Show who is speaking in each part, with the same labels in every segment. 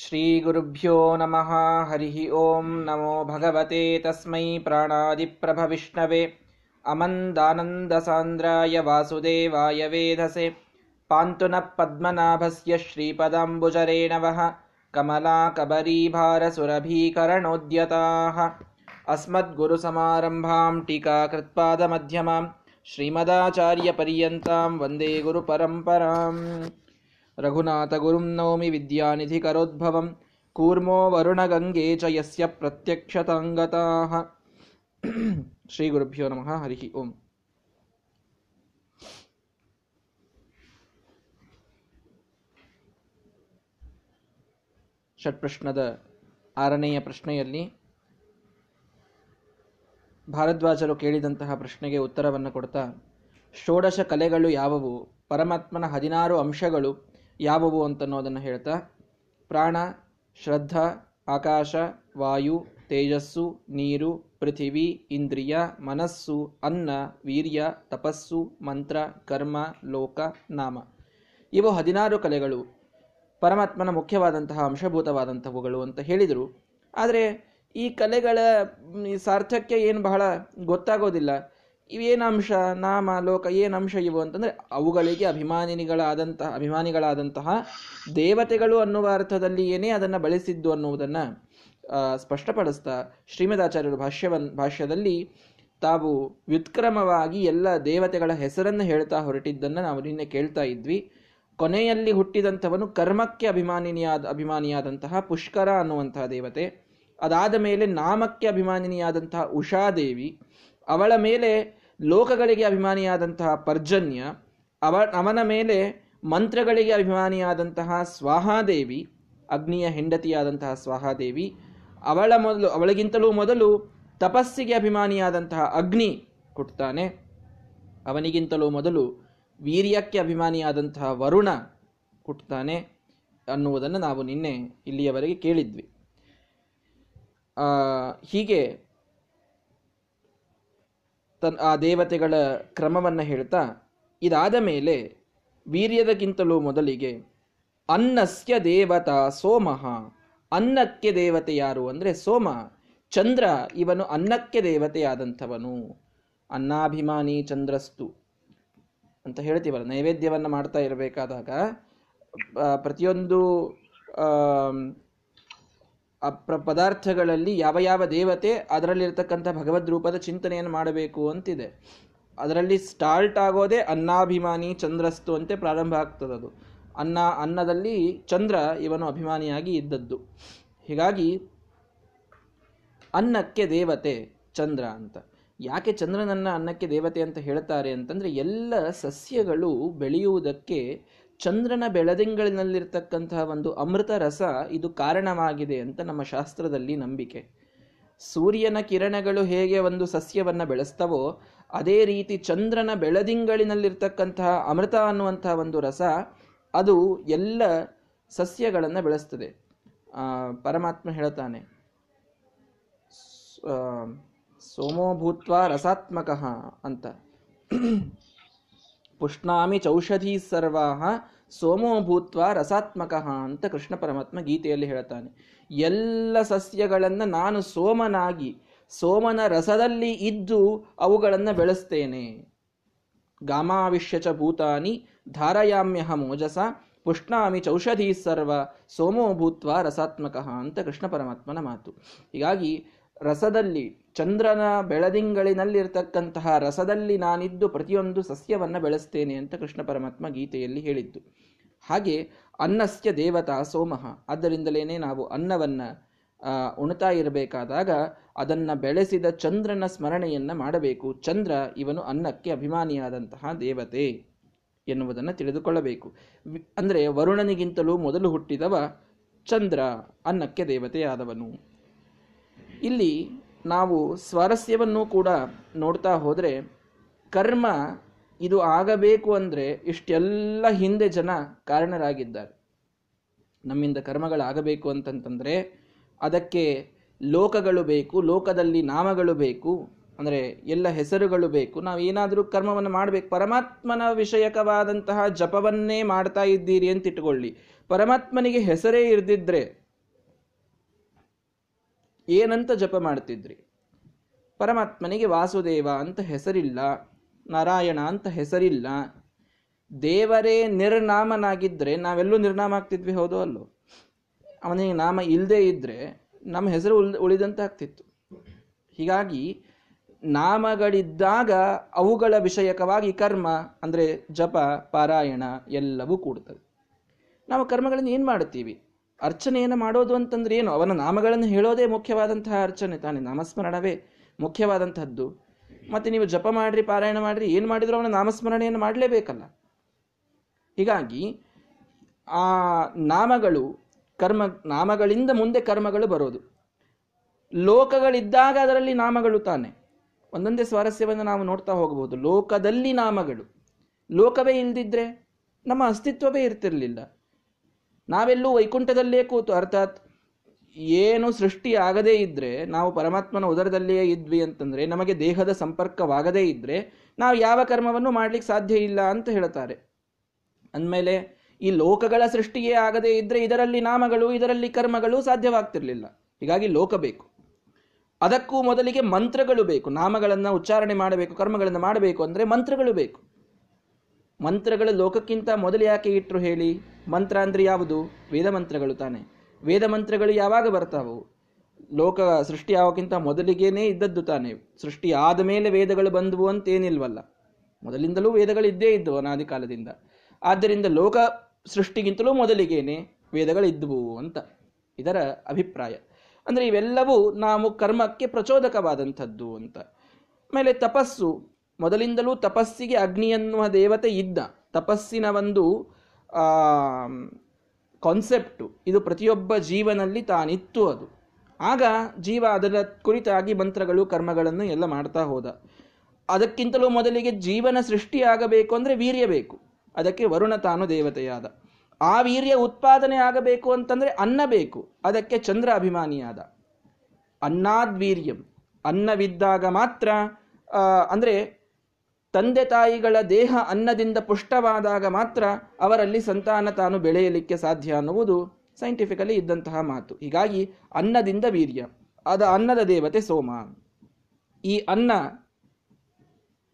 Speaker 1: श्रीगुरुभ्यो नमः। हरिः ॐ नमो भगवते। तस्मै प्राणादिप्रभविष्णवे। अमन्दानन्दसान्द्राय वासुदेवाय वेधसे। पान्तु नः पद्मनाभस्य श्रीपदाम्बुजरेणवः कमलाकबरीभारसुरभीकरणोद्यताः। अस्मद्गुरुसमारम्भां टीकाकृत्पादमध्यमां। श्रीमदाचार्यपर्यन्तां वन्दे गुरुपरम्पराम् रघुनाथगुरुं नौमि विद्यानिधिकरोद्भवं कूर्मो वरुणगङ्गे च यस्य प्रत्यक्षताङ्गताः ಶ್ರೀಗುರುಭ್ಯೋ ನಮಃ ಹರಿ ಓಂ ಷಟ್ಪ್ರಶ್ನದ ಆರನೆಯ ಪ್ರಶ್ನೆಯಲ್ಲಿ ಭಾರದ್ವಾಜರು ಕೇಳಿದಂತಹ ಪ್ರಶ್ನೆಗೆ ಉತ್ತರವನ್ನು ಕೊಡ್ತಾ ಷೋಡಶ ಕಲೆಗಳು ಯಾವುವು ಪರಮಾತ್ಮನ ಹದಿನಾರು ಅಂಶಗಳು ಯಾವುವು ಅಂತನ್ನೋದನ್ನು ಹೇಳ್ತಾ, ಪ್ರಾಣ, ಶ್ರದ್ಧಾ, ಆಕಾಶ, ವಾಯು, ತೇಜಸ್ಸು, ನೀರು, ಪೃಥಿವಿ, ಇಂದ್ರಿಯ, ಮನಸ್ಸು, ಅನ್ನ, ವೀರ್ಯ, ತಪಸ್ಸು, ಮಂತ್ರ, ಕರ್ಮ, ಲೋಕ, ನಾಮ. ಇವು ಹದಿನಾರು ಕಲೆಗಳು. ಪರಮಾತ್ಮನ ಮುಖ್ಯವಾದಂತಹ ಅಂಶಭೂತವಾದಂಥವುಗಳು ಅಂತ ಹೇಳಿದರು. ಆದರೆ ಈ ಕಲೆಗಳ ಸಾರ್ಥಕ್ಯ ಏನು ಬಹಳ ಗೊತ್ತಾಗೋದಿಲ್ಲ. ಇವೇನು ಅಂಶ ನಾಮ ಲೋಕ ಏನು ಅಂಶ ಇವು ಅಂತಂದರೆ ಅವುಗಳಿಗೆ ಅಭಿಮಾನಿಗಳಾದಂತಹ ಅಭಿಮಾನಿಗಳಾದಂತಹ ದೇವತೆಗಳು ಅನ್ನುವ ಅರ್ಥದಲ್ಲಿ ಏನೇ ಅದನ್ನು ಬಳಸಿದ್ದು ಅನ್ನುವುದನ್ನು ಸ್ಪಷ್ಟಪಡಿಸ್ತಾ ಶ್ರೀಮದಾಚಾರ್ಯರು ಭಾಷ್ಯವನ್, ಭಾಷ್ಯದಲ್ಲಿ ತಾವು ವ್ಯುತ್ಕ್ರಮವಾಗಿ ಎಲ್ಲ ದೇವತೆಗಳ ಹೆಸರನ್ನು ಹೇಳ್ತಾ ಹೊರಟಿದ್ದನ್ನು ನಾವು ನಿನ್ನೆ ಕೇಳ್ತಾ ಇದ್ವಿ. ಕೊನೆಯಲ್ಲಿ ಹುಟ್ಟಿದಂಥವನು ಕರ್ಮಕ್ಕೆ ಅಭಿಮಾನಿನಿಯಾದ, ಅಭಿಮಾನಿಯಾದಂತಹ ಪುಷ್ಕರ ಅನ್ನುವಂತಹ ದೇವತೆ. ಅದಾದ ಮೇಲೆ ನಾಮಕ್ಕೆ ಅಭಿಮಾನಿನಿಯಾದಂತಹ ಉಷಾದೇವಿ. ಅವಳ ಮೇಲೆ ಲೋಕಗಳಿಗೆ ಅಭಿಮಾನಿಯಾದಂತಹ ಪರ್ಜನ್ಯ, ಅವ, ಅವನ ಮೇಲೆ ಮಂತ್ರಗಳಿಗೆ ಅಭಿಮಾನಿಯಾದಂತಹ ಸ್ವಾಹಾದೇವಿ, ಅಗ್ನಿಯ ಹೆಂಡತಿಯಾದಂತಹ ಸ್ವಾಹಾದೇವಿ, ಅವಳ ಮೊದಲು, ಅವಳಿಗಿಂತಲೂ ಮೊದಲು ತಪಸ್ಸಿಗೆ ಅಭಿಮಾನಿಯಾದಂತಹ ಅಗ್ನಿ ಹುಟ್ಟುತ್ತಾನೆ ಅವನಿಗಿಂತಲೂ ಮೊದಲು ವೀರ್ಯಕ್ಕೆ ಅಭಿಮಾನಿಯಾದಂತಹ ವರುಣ ಹುಟ್ಟುತ್ತಾನೆ ಅನ್ನುವುದನ್ನು ನಾವು ನಿನ್ನೆ ಇಲ್ಲಿಯವರೆಗೆ ಕೇಳಿದ್ವಿ. ಹೀಗೆ ತನ್, ಆ ದೇವತೆಗಳ ಕ್ರಮವನ್ನು ಹೇಳ್ತಾ, ಇದಾದ ಮೇಲೆ ವೀರ್ಯದಕ್ಕಿಂತಲೂ ಮೊದಲಿಗೆ ಅನ್ನಸ್ಯ ದೇವತಾ ಸೋಮಃ. ಅನ್ನಕ್ಕೆ ದೇವತೆ ಯಾರು ಅಂದರೆ ಸೋಮ. ಚಂದ್ರ ಇವನು ಅನ್ನಕ್ಕೆ ದೇವತೆಯಾದಂಥವನು. ಅನ್ನಾಭಿಮಾನಿ ಚಂದ್ರಸ್ತು ಅಂತ ಹೇಳ್ತೀವಲ್ಲ, ನೈವೇದ್ಯವನ್ನು ಮಾಡ್ತಾ ಇರಬೇಕಾದಾಗ ಪ್ರತಿಯೊಂದು ಪದಾರ್ಥಗಳಲ್ಲಿ ಯಾವ ಯಾವ ದೇವತೆ ಅದರಲ್ಲಿರ್ತಕ್ಕಂಥ ಭಗವದ್ ರೂಪದ ಚಿಂತನೆಯನ್ನು ಮಾಡಬೇಕು ಅಂತಿದೆ. ಅದರಲ್ಲಿ ಸ್ಟಾರ್ಟ್ ಆಗೋದೇ ಅನ್ನಾಭಿಮಾನಿ ಚಂದ್ರಸ್ತು ಅಂತೆ ಪ್ರಾರಂಭ ಆಗ್ತದದು ಅನ್ನ, ಅನ್ನದಲ್ಲಿ ಚಂದ್ರ ಇವನು ಅಭಿಮಾನಿಯಾಗಿ ಇದ್ದದ್ದು. ಹೀಗಾಗಿ ಅನ್ನಕ್ಕೆ ದೇವತೆ ಚಂದ್ರ ಅಂತ. ಯಾಕೆ ಚಂದ್ರನನ್ನ ಅನ್ನಕ್ಕೆ ದೇವತೆ ಅಂತ ಹೇಳ್ತಾರೆ ಅಂತಂದ್ರೆ ಎಲ್ಲ ಸಸ್ಯಗಳು ಬೆಳೆಯುವುದಕ್ಕೆ ಚಂದ್ರನ ಬೆಳದಿಂಗಳಿನಲ್ಲಿರ್ತಕ್ಕಂತಹ ಒಂದು ಅಮೃತ ರಸ ಇದು ಕಾರಣವಾಗಿದೆ ಅಂತ ನಮ್ಮ ಶಾಸ್ತ್ರದಲ್ಲಿ ನಂಬಿಕೆ. ಸೂರ್ಯನ ಕಿರಣಗಳು ಹೇಗೆ ಒಂದು ಸಸ್ಯವನ್ನು ಬೆಳೆಸ್ತವೋ, ಅದೇ ರೀತಿ ಚಂದ್ರನ ಬೆಳದಿಂಗಳಿನಲ್ಲಿರ್ತಕ್ಕಂತಹ ಅಮೃತ ಅನ್ನುವಂತಹ ಒಂದು ರಸ ಅದು ಎಲ್ಲ ಸಸ್ಯಗಳನ್ನು ಬೆಳೆಸ್ತದೆ. ಪರಮಾತ್ಮ ಹೇಳ್ತಾನೆ ಸೋಮೋ ಭೂತ್ವ ರಸಾತ್ಮಕ ಅಂತ. ಪುಷ್ಣಾಮಿ ಚೌಷಧಿ ಸರ್ವಾಹ ಸೋಮೋ ಭೂತ್ವ ರಸಾತ್ಮಕ ಅಂತ ಕೃಷ್ಣ ಪರಮಾತ್ಮ ಗೀತೆಯಲ್ಲಿ ಹೇಳ್ತಾನೆ. ಎಲ್ಲ ಸಸ್ಯಗಳನ್ನು ನಾನು ಸೋಮನಾಗಿ, ಸೋಮನ ರಸದಲ್ಲಿ ಇದ್ದು ಅವುಗಳನ್ನು ಬೆಳೆಸ್ತೇನೆ. ಗಾಮಾವಿಷ್ಯ ಚ ಭೂತಾನಿ ಧಾರಯಾಮ್ಯಹ ಮೋಜಸ ಪುಷ್ಣಾಮಿ ಚೌಷಧಿ ಸರ್ವ ಸೋಮೋ ಭೂತ್ವ ರಸಾತ್ಮಕ ಅಂತ ಕೃಷ್ಣ ಪರಮಾತ್ಮನ ಮಾತು. ಹೀಗಾಗಿ ರಸದಲ್ಲಿ, ಚಂದ್ರನ ಬೆಳದಿಂಗಳಿನಲ್ಲಿರ್ತಕ್ಕಂತಹ ರಸದಲ್ಲಿ ನಾನಿದ್ದು ಪ್ರತಿಯೊಂದು ಸಸ್ಯವನ್ನ ಬೆಳೆಸ್ತೇನೆ ಅಂತ ಕೃಷ್ಣ ಪರಮಾತ್ಮ ಗೀತೆಯಲ್ಲಿ ಹೇಳಿದ್ದು. ಹಾಗೆ ಅನ್ನಸ್ಯ ದೇವತಾ ಸೋಮಃ. ಆದ್ದರಿಂದಲೇ ನಾವು ಅನ್ನವನ್ನ ಉಣ್ತಾ ಇರಬೇಕಾದಾಗ ಅದನ್ನ ಬೆಳೆಸಿದ ಚಂದ್ರನ ಸ್ಮರಣೆಯನ್ನ ಮಾಡಬೇಕು. ಚಂದ್ರ ಇವನು ಅನ್ನಕ್ಕೆ ಅಭಿಮಾನಿಯಾದಂತಹ ದೇವತೆ ಎನ್ನುವುದನ್ನು ತಿಳಿದುಕೊಳ್ಳಬೇಕು. ಅಂದರೆ ವರುಣನಿಗಿಂತಲೂ ಮೊದಲು ಹುಟ್ಟಿದವ ಚಂದ್ರ ಅನ್ನಕ್ಕೆ ದೇವತೆಯಾದವನು. ಇಲ್ಲಿ ನಾವು ಸ್ವಾರಸ್ಯವನ್ನು ಕೂಡ ನೋಡ್ತಾ ಹೋದರೆ ಕರ್ಮ ಇದು ಆಗಬೇಕು ಅಂದರೆ ಇಷ್ಟೆಲ್ಲ ಹಿಂದೆ ಜನ ಕಾರಣರಾಗಿದ್ದಾರೆ. ನಮ್ಮಿಂದ ಕರ್ಮಗಳಾಗಬೇಕು ಅಂತಂತಂದರೆ ಅದಕ್ಕೆ ಲೋಕಗಳು ಬೇಕು, ಲೋಕದಲ್ಲಿ ನಾಮಗಳು ಬೇಕು, ಅಂದರೆ ಎಲ್ಲ ಹೆಸರುಗಳು ಬೇಕು. ನಾವು ಏನಾದರೂ ಕರ್ಮವನ್ನು ಮಾಡಬೇಕು. ಪರಮಾತ್ಮನ ವಿಷಯಕವಾದಂತಹ ಜಪವನ್ನೇ ಮಾಡ್ತಾ ಇದ್ದೀರಿ ಅಂತ ಇಟ್ಕೊಳ್ಳಿ ಪರಮಾತ್ಮನಿಗೆ ಹೆಸರೇ ಇರ್ದಿದ್ರೆ ಏನಂತ ಜಪ ಮಾಡ್ತಿದ್ರಿ? ಪರಮಾತ್ಮನಿಗೆ ವಾಸುದೇವ ಅಂತ ಹೆಸರಿಲ್ಲ, ನಾರಾಯಣ ಅಂತ ಹೆಸರಿಲ್ಲ. ದೇವರೇ ನಿರ್ನಾಮನಾಗಿದ್ದರೆ ನಾವೆಲ್ಲೂ ನಿರ್ನಾಮ ಆಗ್ತಿದ್ವಿ ಹೌದು ಅಲ್ಲೋ? ಅವನಿಗೆ ನಾಮ ಇಲ್ಲದೇ ಇದ್ದರೆ ನಮ್ಮ ಹೆಸರು ಉಳ್, ಉಳಿದಂತೆ ಆಗ್ತಿತ್ತು. ಹೀಗಾಗಿ ನಾಮಗಳಿದ್ದಾಗ ಅವುಗಳ ವಿಷಯಕವಾಗಿ ಕರ್ಮ, ಅಂದರೆ ಜಪ, ಪಾರಾಯಣ ಎಲ್ಲವೂ ಕೂಡುತ್ತದೆ ನಾವು ಕರ್ಮಗಳನ್ನು ಏನು ಮಾಡುತ್ತೀವಿ? ಅರ್ಚನೆಯನ್ನು ಮಾಡೋದು ಅಂತಂದ್ರೆ ಏನು? ಅವನ ನಾಮಗಳನ್ನು ಹೇಳೋದೇ ಮುಖ್ಯವಾದಂತಹ ಅರ್ಚನೆ ತಾನೇ. ನಾಮಸ್ಮರಣವೇ ಮುಖ್ಯವಾದಂತಹದ್ದು ಮತ್ತೆ ನೀವು ಜಪ ಮಾಡ್ರಿ, ಪಾರಾಯಣ ಮಾಡ್ರಿ, ಏನು ಮಾಡಿದ್ರು ಅವನ ನಾಮಸ್ಮರಣೆಯನ್ನು ಮಾಡಲೇಬೇಕಲ್ಲ. ಹೀಗಾಗಿ ಆ ನಾಮಗಳು, ಕರ್ಮ, ನಾಮಗಳಿಂದ ಮುಂದೆ ಕರ್ಮಗಳು ಬರೋದು. ಲೋಕಗಳಿದ್ದಾಗ ಅದರಲ್ಲಿ ನಾಮಗಳು ತಾನೆ. ಒಂದೊಂದೇ ಸ್ವಾರಸ್ಯವನ್ನು ನಾವು ನೋಡ್ತಾ ಹೋಗಬಹುದು. ಲೋಕದಲ್ಲಿ ನಾಮಗಳು. ಲೋಕವೇ ಇಲ್ದಿದ್ರೆ ನಮ್ಮ ಅಸ್ತಿತ್ವವೇ ಇರ್ತಿರ್ಲಿಲ್ಲ. ನಾವೆಲ್ಲೂ ವೈಕುಂಠದಲ್ಲೇ ಕೂತು, ಅರ್ಥಾತ್ ಏನು ಸೃಷ್ಟಿ ಆಗದೇ ಇದ್ದರೆ ನಾವು ಪರಮಾತ್ಮನ ಉದರದಲ್ಲಿಯೇ ಇದ್ವಿ ಅಂತಂದ್ರೆ, ನಮಗೆ ದೇಹದ ಸಂಪರ್ಕವಾಗದೇ ಇದ್ದರೆ ನಾವು ಯಾವ ಕರ್ಮವನ್ನು ಮಾಡ್ಲಿಕ್ಕೆ ಸಾಧ್ಯ ಇಲ್ಲ ಅಂತ ಹೇಳ್ತಾರೆ. ಅಂದಮೇಲೆ ಈ ಲೋಕಗಳ ಸೃಷ್ಟಿಯೇ ಆಗದೇ ಇದ್ದರೆ ಇದರಲ್ಲಿ ನಾಮಗಳು, ಇದರಲ್ಲಿ ಕರ್ಮಗಳು ಸಾಧ್ಯವಾಗ್ತಿರ್ಲಿಲ್ಲ. ಹೀಗಾಗಿ ಲೋಕ ಬೇಕು. ಅದಕ್ಕೂ ಮೊದಲಿಗೆ ಮಂತ್ರಗಳು ಬೇಕು. ನಾಮಗಳನ್ನು ಉಚ್ಚಾರಣೆ ಮಾಡಬೇಕು, ಕರ್ಮಗಳನ್ನು ಮಾಡಬೇಕು ಅಂದರೆ ಮಂತ್ರಗಳು ಬೇಕು. ಮಂತ್ರಗಳು ಲೋಕಕ್ಕಿಂತ ಮೊದಲು ಯಾಕೆ ಇಟ್ಟರು ಹೇಳಿ? ಮಂತ್ರ ಅಂದರೆ ಯಾವುದು? ವೇದ ಮಂತ್ರಗಳು ತಾನೆ. ವೇದ ಮಂತ್ರಗಳು ಯಾವಾಗ ಬರ್ತಾವು? ಲೋಕ ಸೃಷ್ಟಿ ಯಾವಕ್ಕಿಂತ ಮೊದಲಿಗೇನೆ ಇದ್ದದ್ದು ತಾನೆ. ಸೃಷ್ಟಿ ಆದ ಮೇಲೆ ವೇದಗಳು ಬಂದವು ಅಂತೇನಿಲ್ವಲ್ಲ. ಮೊದಲಿಂದಲೂ ವೇದಗಳು ಇದ್ದೇ ಇದ್ದವು ಅನಾದಿ ಕಾಲದಿಂದ. ಆದ್ದರಿಂದ ಲೋಕ ಸೃಷ್ಟಿಗಿಂತಲೂ ಮೊದಲಿಗೇನೆ ವೇದಗಳು ಇದ್ದವು ಅಂತ ಇದರ ಅಭಿಪ್ರಾಯ. ಅಂದರೆ ಇವೆಲ್ಲವೂ ನಾವು ಕರ್ಮಕ್ಕೆ ಪ್ರಚೋದಕವಾದಂಥದ್ದು ಅಂತ. ಆಮೇಲೆ ತಪಸ್ಸು ಮೊದಲಿಂದಲೂ ತಪಸ್ಸಿಗೆ ಅಗ್ನಿ ಎನ್ನುವ ದೇವತೆ ಇದ್ದ. ತಪಸ್ಸಿನ ಒಂದು ಕಾನ್ಸೆಪ್ಟು ಇದು ಪ್ರತಿಯೊಬ್ಬ ಜೀವನಲ್ಲಿ ತಾನಿತ್ತು ಅದು. ಆಗ ಜೀವ ಅದರ ಕುರಿತಾಗಿ ಮಂತ್ರಗಳು, ಕರ್ಮಗಳನ್ನು ಎಲ್ಲ ಮಾಡ್ತಾ ಹೋದ. ಅದಕ್ಕಿಂತಲೂ ಮೊದಲಿಗೆ ಜೀವನ ಸೃಷ್ಟಿಯಾಗಬೇಕು ಅಂದರೆ ವೀರ್ಯ ಬೇಕು. ಅದಕ್ಕೆ ವರುಣ ತಾನು ದೇವತೆಯಾದ. ಆ ವೀರ್ಯ ಉತ್ಪಾದನೆ ಆಗಬೇಕು ಅಂತಂದರೆ ಅನ್ನ ಬೇಕು. ಅದಕ್ಕೆ ಚಂದ್ರ ಅಭಿಮಾನಿಯಾದ. ಅನ್ನಾದ್ವೀರ್ಯಂ. ಅನ್ನವಿದ್ದಾಗ ಮಾತ್ರ ಅಂದ್ರೆ ತಂದೆ ತಾಯಿಗಳ ದೇಹ ಅನ್ನದಿಂದ ಪುಷ್ಟವಾದಾಗ ಮಾತ್ರ ಅವರಲ್ಲಿ ಸಂತಾನ ತಾನು ಬೆಳೆಯಲಿಕ್ಕೆ ಸಾಧ್ಯ ಅನ್ನುವುದು ಸೈಂಟಿಫಿಕಲಿ ಇದ್ದಂತಹ ಮಾತು. ಹೀಗಾಗಿ ಅನ್ನದಿಂದ ವೀರ್ಯ, ಅದ ಅನ್ನದ ದೇವತೆ ಸೋಮ. ಈ ಅನ್ನ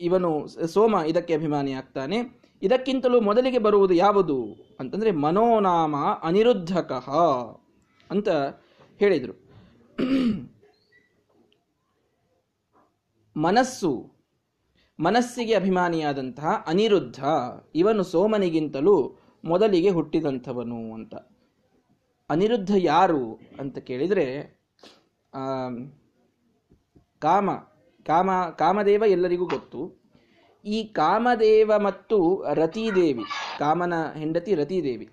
Speaker 1: ಇವನು ಸೋಮ ಇದಕ್ಕೆ ಅಭಿಮಾನಿ ಆಗ್ತಾನೆ. ಇದಕ್ಕಿಂತಲೂ ಮೊದಲಿಗೆ ಬರುವುದು ಯಾವುದು ಅಂತಂದರೆ ಮನೋನಾಮ ಅನಿರುದ್ಧಕಃ ಅಂತ ಹೇಳಿದರು. ಮನಸ್ಸು ಮನಸ್ಸಿಗೆ ಅಭಿಮಾನಿಯಾದಂತಹ ಅನಿರುದ್ಧ ಇವನು ಸೋಮನಿಗಿಂತಲೂ ಮೊದಲಿಗೆ ಹುಟ್ಟಿದಂಥವನು ಅಂತ. ಅನಿರುದ್ಧ ಯಾರು ಅಂತ ಕೇಳಿದರೆ ಕಾಮ ಕಾಮ, ಕಾಮದೇವ ಎಲ್ಲರಿಗೂ ಗೊತ್ತು. ಈ ಕಾಮದೇವ ಮತ್ತು ರತಿದೇವಿ, ಕಾಮನ ಹೆಂಡತಿ ರತಿದೇವಿ,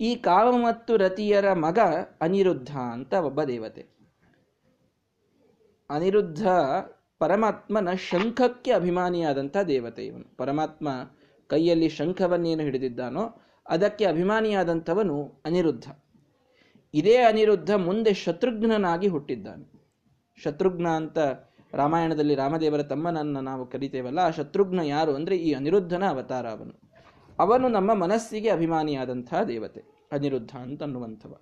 Speaker 1: ಈ ಕಾಮ ಮತ್ತು ರತಿಯರ ಮಗ ಅನಿರುದ್ಧ ಅಂತ ಒಬ್ಬ ದೇವತೆ. ಅನಿರುದ್ಧ ಪರಮಾತ್ಮನ ಶಂಖಕ್ಕೆ ಅಭಿಮಾನಿಯಾದಂಥ ದೇವತೆ ಇವನು. ಪರಮಾತ್ಮ ಕೈಯಲ್ಲಿ ಶಂಖವನ್ನೇನು ಹಿಡಿದಿದ್ದಾನೋ ಅದಕ್ಕೆ ಅಭಿಮಾನಿಯಾದಂಥವನು ಅನಿರುದ್ಧ. ಇದೇ ಅನಿರುದ್ಧ ಮುಂದೆ ಶತ್ರುಘ್ನನಾಗಿ ಹುಟ್ಟಿದ್ದಾನೆ. ಶತ್ರುಘ್ನ ಅಂತ ರಾಮಾಯಣದಲ್ಲಿ ರಾಮದೇವರ ತಮ್ಮನನ್ನ ನಾವು ಕರಿತೇವಲ್ಲ, ಆ ಶತ್ರುಘ್ನ ಯಾರು ಅಂದ್ರೆ ಈ ಅನಿರುದ್ಧನ ಅವತಾರ ಅವನು. ಅವನು ನಮ್ಮ ಮನಸ್ಸಿಗೆ ಅಭಿಮಾನಿಯಾದಂಥ ದೇವತೆ, ಅನಿರುದ್ಧ ಅಂತ ಅನ್ನುವಂಥವ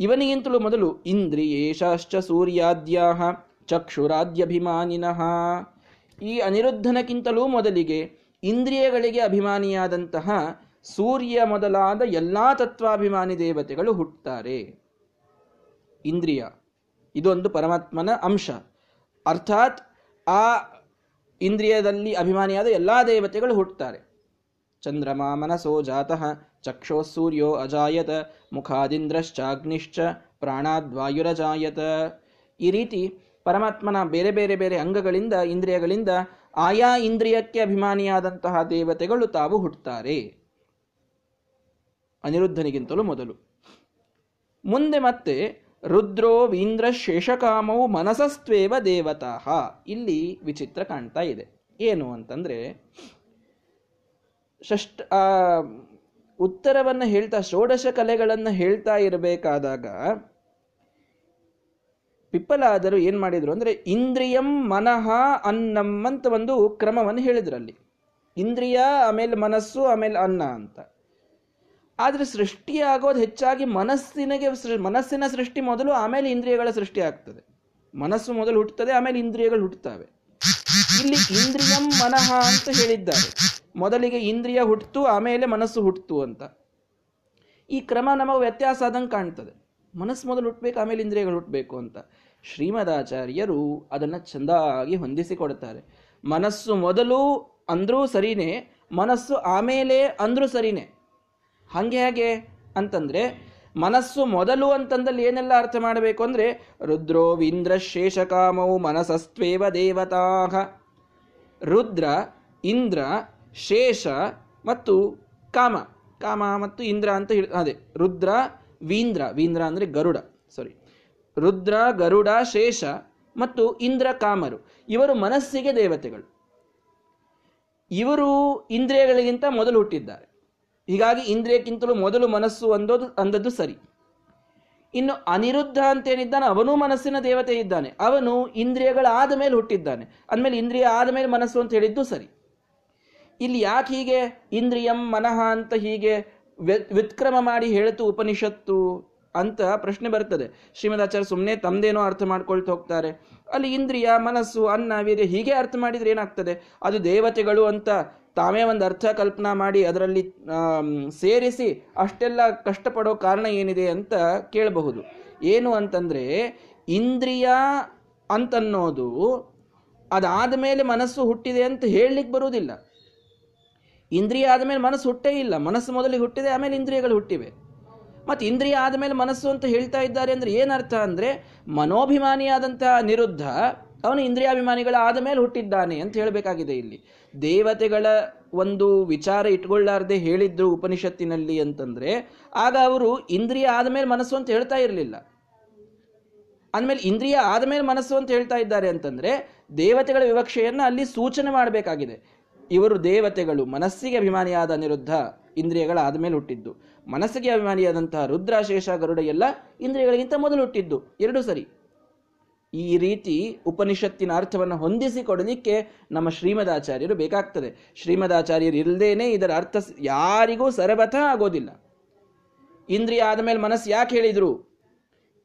Speaker 1: ಇವನಿಗಿಂತಲೂ ಮೊದಲು ಇಂದ್ರಿಯೇಶಾಶ್ಚ ಸೂರ್ಯಾದ್ಯಾಹ ಚಕ್ಷುರಾದ್ಯಭಿಮಾನಿನಃ. ಈ ಅನಿರುದ್ಧನಕ್ಕಿಂತಲೂ ಮೊದಲಿಗೆ ಇಂದ್ರಿಯಗಳಿಗೆ ಅಭಿಮಾನಿಯಾದಂತಹ ಸೂರ್ಯ ಮೊದಲಾದ ಎಲ್ಲಾ ತತ್ವಾಭಿಮಾನಿ ದೇವತೆಗಳು ಹುಟ್ಟುತ್ತಾರೆ. ಇಂದ್ರಿಯ, ಇದೊಂದು ಪರಮಾತ್ಮನ ಅಂಶ. ಅರ್ಥಾತ್ ಆ ಇಂದ್ರಿಯದಲ್ಲಿ ಅಭಿಮಾನಿಯಾದ ಎಲ್ಲಾ ದೇವತೆಗಳು ಹುಟ್ಟುತ್ತಾರೆ. ಚಂದ್ರಮ ಮನಸೋ ಜಾತಃ, ಚಕ್ಷೋ ಸೂರ್ಯೋ ಅಜಾಯತ, ಮುಖಾದಿಂದ್ರಶ್ಚಾಗ್ನಿಶ್ಚ, ಪ್ರಾಣಾದ್ವಾಯುರಜಾಯತ. ಈ ರೀತಿ ಪರಮಾತ್ಮನ ಬೇರೆ ಬೇರೆ ಬೇರೆ ಅಂಗಗಳಿಂದ, ಇಂದ್ರಿಯಗಳಿಂದ ಆಯಾ ಇಂದ್ರಿಯಕ್ಕೆ ಅಭಿಮಾನಿಯಾದಂತಹ ದೇವತೆಗಳು ತಾವು ಹುಟ್ಟುತ್ತಾರೆ. ಅನಿರುದ್ಧನಿಗಿಂತಲೂ ಮೊದಲು. ಮುಂದೆ ಮತ್ತೆ, ರುದ್ರೋ ವೀಂದ್ರ ಶೇಷಕಾಮೌ ಮನಸಸ್ತ್ವೇವ ದೇವತಾ. ಇಲ್ಲಿ ವಿಚಿತ್ರ ಕಾಣ್ತಾ ಇದೆ. ಏನು ಅಂತಂದ್ರೆ, ಷಷ್ಠ ಉತ್ತರವನ್ನು ಹೇಳ್ತಾ, ಷೋಡಶ ಕಲೆಗಳನ್ನು ಹೇಳ್ತಾ ಇರಬೇಕಾದಾಗ ಪಿಪ್ಪಲಾದರು ಏನು ಮಾಡಿದರು ಅಂದರೆ ಇಂದ್ರಿಯಂ ಮನಃ ಅನ್ನಂ ಅಂತ ಒಂದು ಕ್ರಮವನ್ನು ಹೇಳಿದ್ರಲ್ಲಿ ಇಂದ್ರಿಯ, ಆಮೇಲೆ ಮನಸ್ಸು, ಆಮೇಲೆ ಅನ್ನ ಅಂತ. ಆದರೆ ಸೃಷ್ಟಿಯಾಗೋದು ಹೆಚ್ಚಾಗಿ ಮನಸ್ಸಿನಗೆ ಮನಸ್ಸಿನ ಸೃಷ್ಟಿ ಮೊದಲು, ಆಮೇಲೆ ಇಂದ್ರಿಯಗಳ ಸೃಷ್ಟಿ ಆಗ್ತದೆ. ಮನಸ್ಸು ಮೊದಲು ಹುಟ್ಟುತ್ತದೆ, ಆಮೇಲೆ ಇಂದ್ರಿಯಗಳು ಹುಟ್ಟುತ್ತವೆ. ಇಲ್ಲಿ ಇಂದ್ರಿಯಂ ಮನಃ ಅಂತ ಹೇಳಿದ್ದಾರೆ. ಮೊದಲಿಗೆ ಇಂದ್ರಿಯ ಹುಟ್ಟಿತು ಆಮೇಲೆ ಮನಸ್ಸು ಹುಟ್ಟಿತು ಅಂತ. ಈ ಕ್ರಮ ನಮಗೆ ವ್ಯತ್ಯಾಸ ಆದಂಗೆ ಕಾಣ್ತದೆ. ಮನಸ್ಸು ಮೊದಲು ಹುಟ್ಟಬೇಕು, ಆಮೇಲೆ ಇಂದ್ರಿಯಗಳು ಹುಟ್ಟಬೇಕು ಅಂತ. ಶ್ರೀಮದಾಚಾರ್ಯರು ಅದನ್ನು ಚೆಂದಾಗಿ ಹೊಂದಿಸಿಕೊಡುತ್ತಾರೆ. ಮನಸ್ಸು ಮೊದಲು ಅಂದರೂ ಸರಿನೇ, ಮನಸ್ಸು ಆಮೇಲೆ ಅಂದರೂ ಸರಿನೇ. ಹಂಗೆ ಹೇಗೆ ಅಂತಂದರೆ, ಮನಸ್ಸು ಮೊದಲು ಅಂತಂದಲ್ಲಿ ಏನೆಲ್ಲ ಅರ್ಥ ಮಾಡಬೇಕು ಅಂದರೆ, ರುದ್ರೋ ವೀಂದ್ರ ಶೇಷಕಾಮೌ ಮನಸಸ್ತ್ವೇವ ದೇವತಾ. ರುದ್ರ, ಇಂದ್ರ, ಶೇಷ ಮತ್ತು ಕಾಮ. ಕಾಮ ಮತ್ತು ಇಂದ್ರ ಅಂತ ಅದೇ, ರುದ್ರ, ವೀಂದ್ರ ವೀಂದ್ರ ಅಂದರೆ ಗರುಡ. ರುದ್ರ, ಗರುಡ, ಶೇಷ ಮತ್ತು ಇಂದ್ರ, ಕಾಮರು. ಇವರು ಮನಸ್ಸಿಗೆ ದೇವತೆಗಳು. ಇವರು ಇಂದ್ರಿಯಗಳಿಗಿಂತ ಮೊದಲು ಹುಟ್ಟಿದ್ದಾರೆ. ಹೀಗಾಗಿ ಇಂದ್ರಿಯಕ್ಕಿಂತಲೂ ಮೊದಲು ಮನಸ್ಸು ಅಂದೋದು, ಅಂದದ್ದು ಸರಿ. ಇನ್ನು ಅನಿರುದ್ಧ ಅಂತೇನಿದ್ದಾನೆ ಅವನು ಮನಸ್ಸಿನ ದೇವತೆ ಇದ್ದಾನೆ. ಅವನು ಇಂದ್ರಿಯಗಳಾದ ಮೇಲೆ ಹುಟ್ಟಿದ್ದಾನೆ. ಅಂದಮೇಲೆ ಇಂದ್ರಿಯ ಆದ ಮೇಲೆ ಮನಸ್ಸು ಅಂತ ಹೇಳಿದ್ದು ಸರಿ. ಇಲ್ಲಿ ಯಾಕೆ ಹೀಗೆ? ಇಂದ್ರಿಯಂ ಮನಃ ಅಂತ ಹೀಗೆ ವ್ಯುತ್ಕ್ರಮ ಮಾಡಿ ಹೇಳಿತು ಉಪನಿಷತ್ತು. ಅಂತ ಪ್ರಶ್ನೆ ಬರ್ತದೆ. ಶ್ರೀಮದಾಚಾರ್ಯ ಸುಮ್ಮನೆ ತಮ್ಮದೇನೋ ಅರ್ಥ ಮಾಡ್ಕೊಳ್ತಾ ಹೋಗ್ತಾರೆ. ಅಲ್ಲಿ ಇಂದ್ರಿಯ, ಮನಸ್ಸು, ಅನ್ನ, ವೀರ್ಯ ಹೀಗೆ ಅರ್ಥ ಮಾಡಿದ್ರೆ ಏನಾಗ್ತದೆ? ಅದು ದೇವತೆಗಳು ಅಂತ ತಾವೇ ಒಂದು ಅರ್ಥ ಕಲ್ಪನಾ ಮಾಡಿ ಅದರಲ್ಲಿ ಸೇರಿಸಿ ಅಷ್ಟೆಲ್ಲ ಕಷ್ಟಪಡೋ ಕಾರಣ ಏನಿದೆ ಅಂತ ಕೇಳಬಹುದು. ಏನು ಅಂತಂದ್ರೆ, ಇಂದ್ರಿಯ ಅಂತನ್ನೋದು ಅದಾದ ಮೇಲೆ ಮನಸ್ಸು ಹುಟ್ಟಿದೆ ಅಂತ ಹೇಳಲಿಕ್ಕೆ ಬರುವುದಿಲ್ಲ. ಇಂದ್ರಿಯ ಆದಮೇಲೆ ಮನಸ್ಸು ಹುಟ್ಟೇ ಇಲ್ಲ. ಮನಸ್ಸು ಮೊದಲಿಗೆ ಹುಟ್ಟಿದೆ, ಆಮೇಲೆ ಇಂದ್ರಿಯಗಳು ಹುಟ್ಟಿವೆ. ಮತ್ತು ಇಂದ್ರಿಯ ಆದಮೇಲೆ ಮನಸ್ಸು ಅಂತ ಹೇಳ್ತಾ ಇದ್ದಾರೆ ಅಂದರೆ ಏನರ್ಥ ಅಂದರೆ ಮನೋಭಿಮಾನಿಯಾದಂತಹ ನಿರುದ್ಧ ಅವನು ಇಂದ್ರಿಯಾಭಿಮಾನಿಗಳ ಆದ ಮೇಲೆ ಹುಟ್ಟಿದ್ದಾನೆ ಅಂತ ಹೇಳಬೇಕಾಗಿದೆ ಇಲ್ಲಿ. ದೇವತೆಗಳ ಒಂದು ವಿಚಾರ ಇಟ್ಕೊಳ್ಳಾರ್ದೆ ಹೇಳಿದ್ರು ಉಪನಿಷತ್ತಿನಲ್ಲಿ ಅಂತಂದರೆ ಆಗ ಅವರು ಇಂದ್ರಿಯ ಆದಮೇಲೆ ಮನಸ್ಸು ಅಂತ ಹೇಳ್ತಾ ಇರಲಿಲ್ಲ. ಅಂದಮೇಲೆ ಇಂದ್ರಿಯ ಆದಮೇಲೆ ಮನಸ್ಸು ಅಂತ ಹೇಳ್ತಾ ಇದ್ದಾರೆ ಅಂತಂದರೆ ದೇವತೆಗಳ ವಿವಕ್ಷೆಯನ್ನು ಅಲ್ಲಿ ಸೂಚನೆ ಮಾಡಬೇಕಾಗಿದೆ. ಇವರು ದೇವತೆಗಳು, ಮನಸ್ಸಿಗೆ ಅಭಿಮಾನಿಯಾದ ಅನಿರುದ್ಧ ಇಂದ್ರಿಯಗಳ ಆದಮೇಲೆ ಹುಟ್ಟಿದ್ದು. ಮನಸ್ಸಿಗೆ ಅಭಿಮಾನಿಯಾದಂತಹ ರುದ್ರಾಶೇಷ ಗರುಡ ಎಲ್ಲ ಇಂದ್ರಿಯಗಳಿಗಿಂತ ಮೊದಲು ಹುಟ್ಟಿದ್ದು. ಎರಡು ಸರಿ. ಈ ರೀತಿ ಉಪನಿಷತ್ತಿನ ಅರ್ಥವನ್ನು ಹೊಂದಿಸಿಕೊಡಲಿಕ್ಕೆ ನಮ್ಮ ಶ್ರೀಮದಾಚಾರ್ಯರು ಬೇಕಾಗ್ತದೆ. ಶ್ರೀಮದಾಚಾರ್ಯರು ಇಲ್ಲದೇನೆ ಇದರ ಅರ್ಥ ಯಾರಿಗೂ ಸರಬಥ ಆಗೋದಿಲ್ಲ. ಇಂದ್ರಿಯ ಆದಮೇಲೆ ಮನಸ್ಸು ಯಾಕೆ ಹೇಳಿದ್ರು?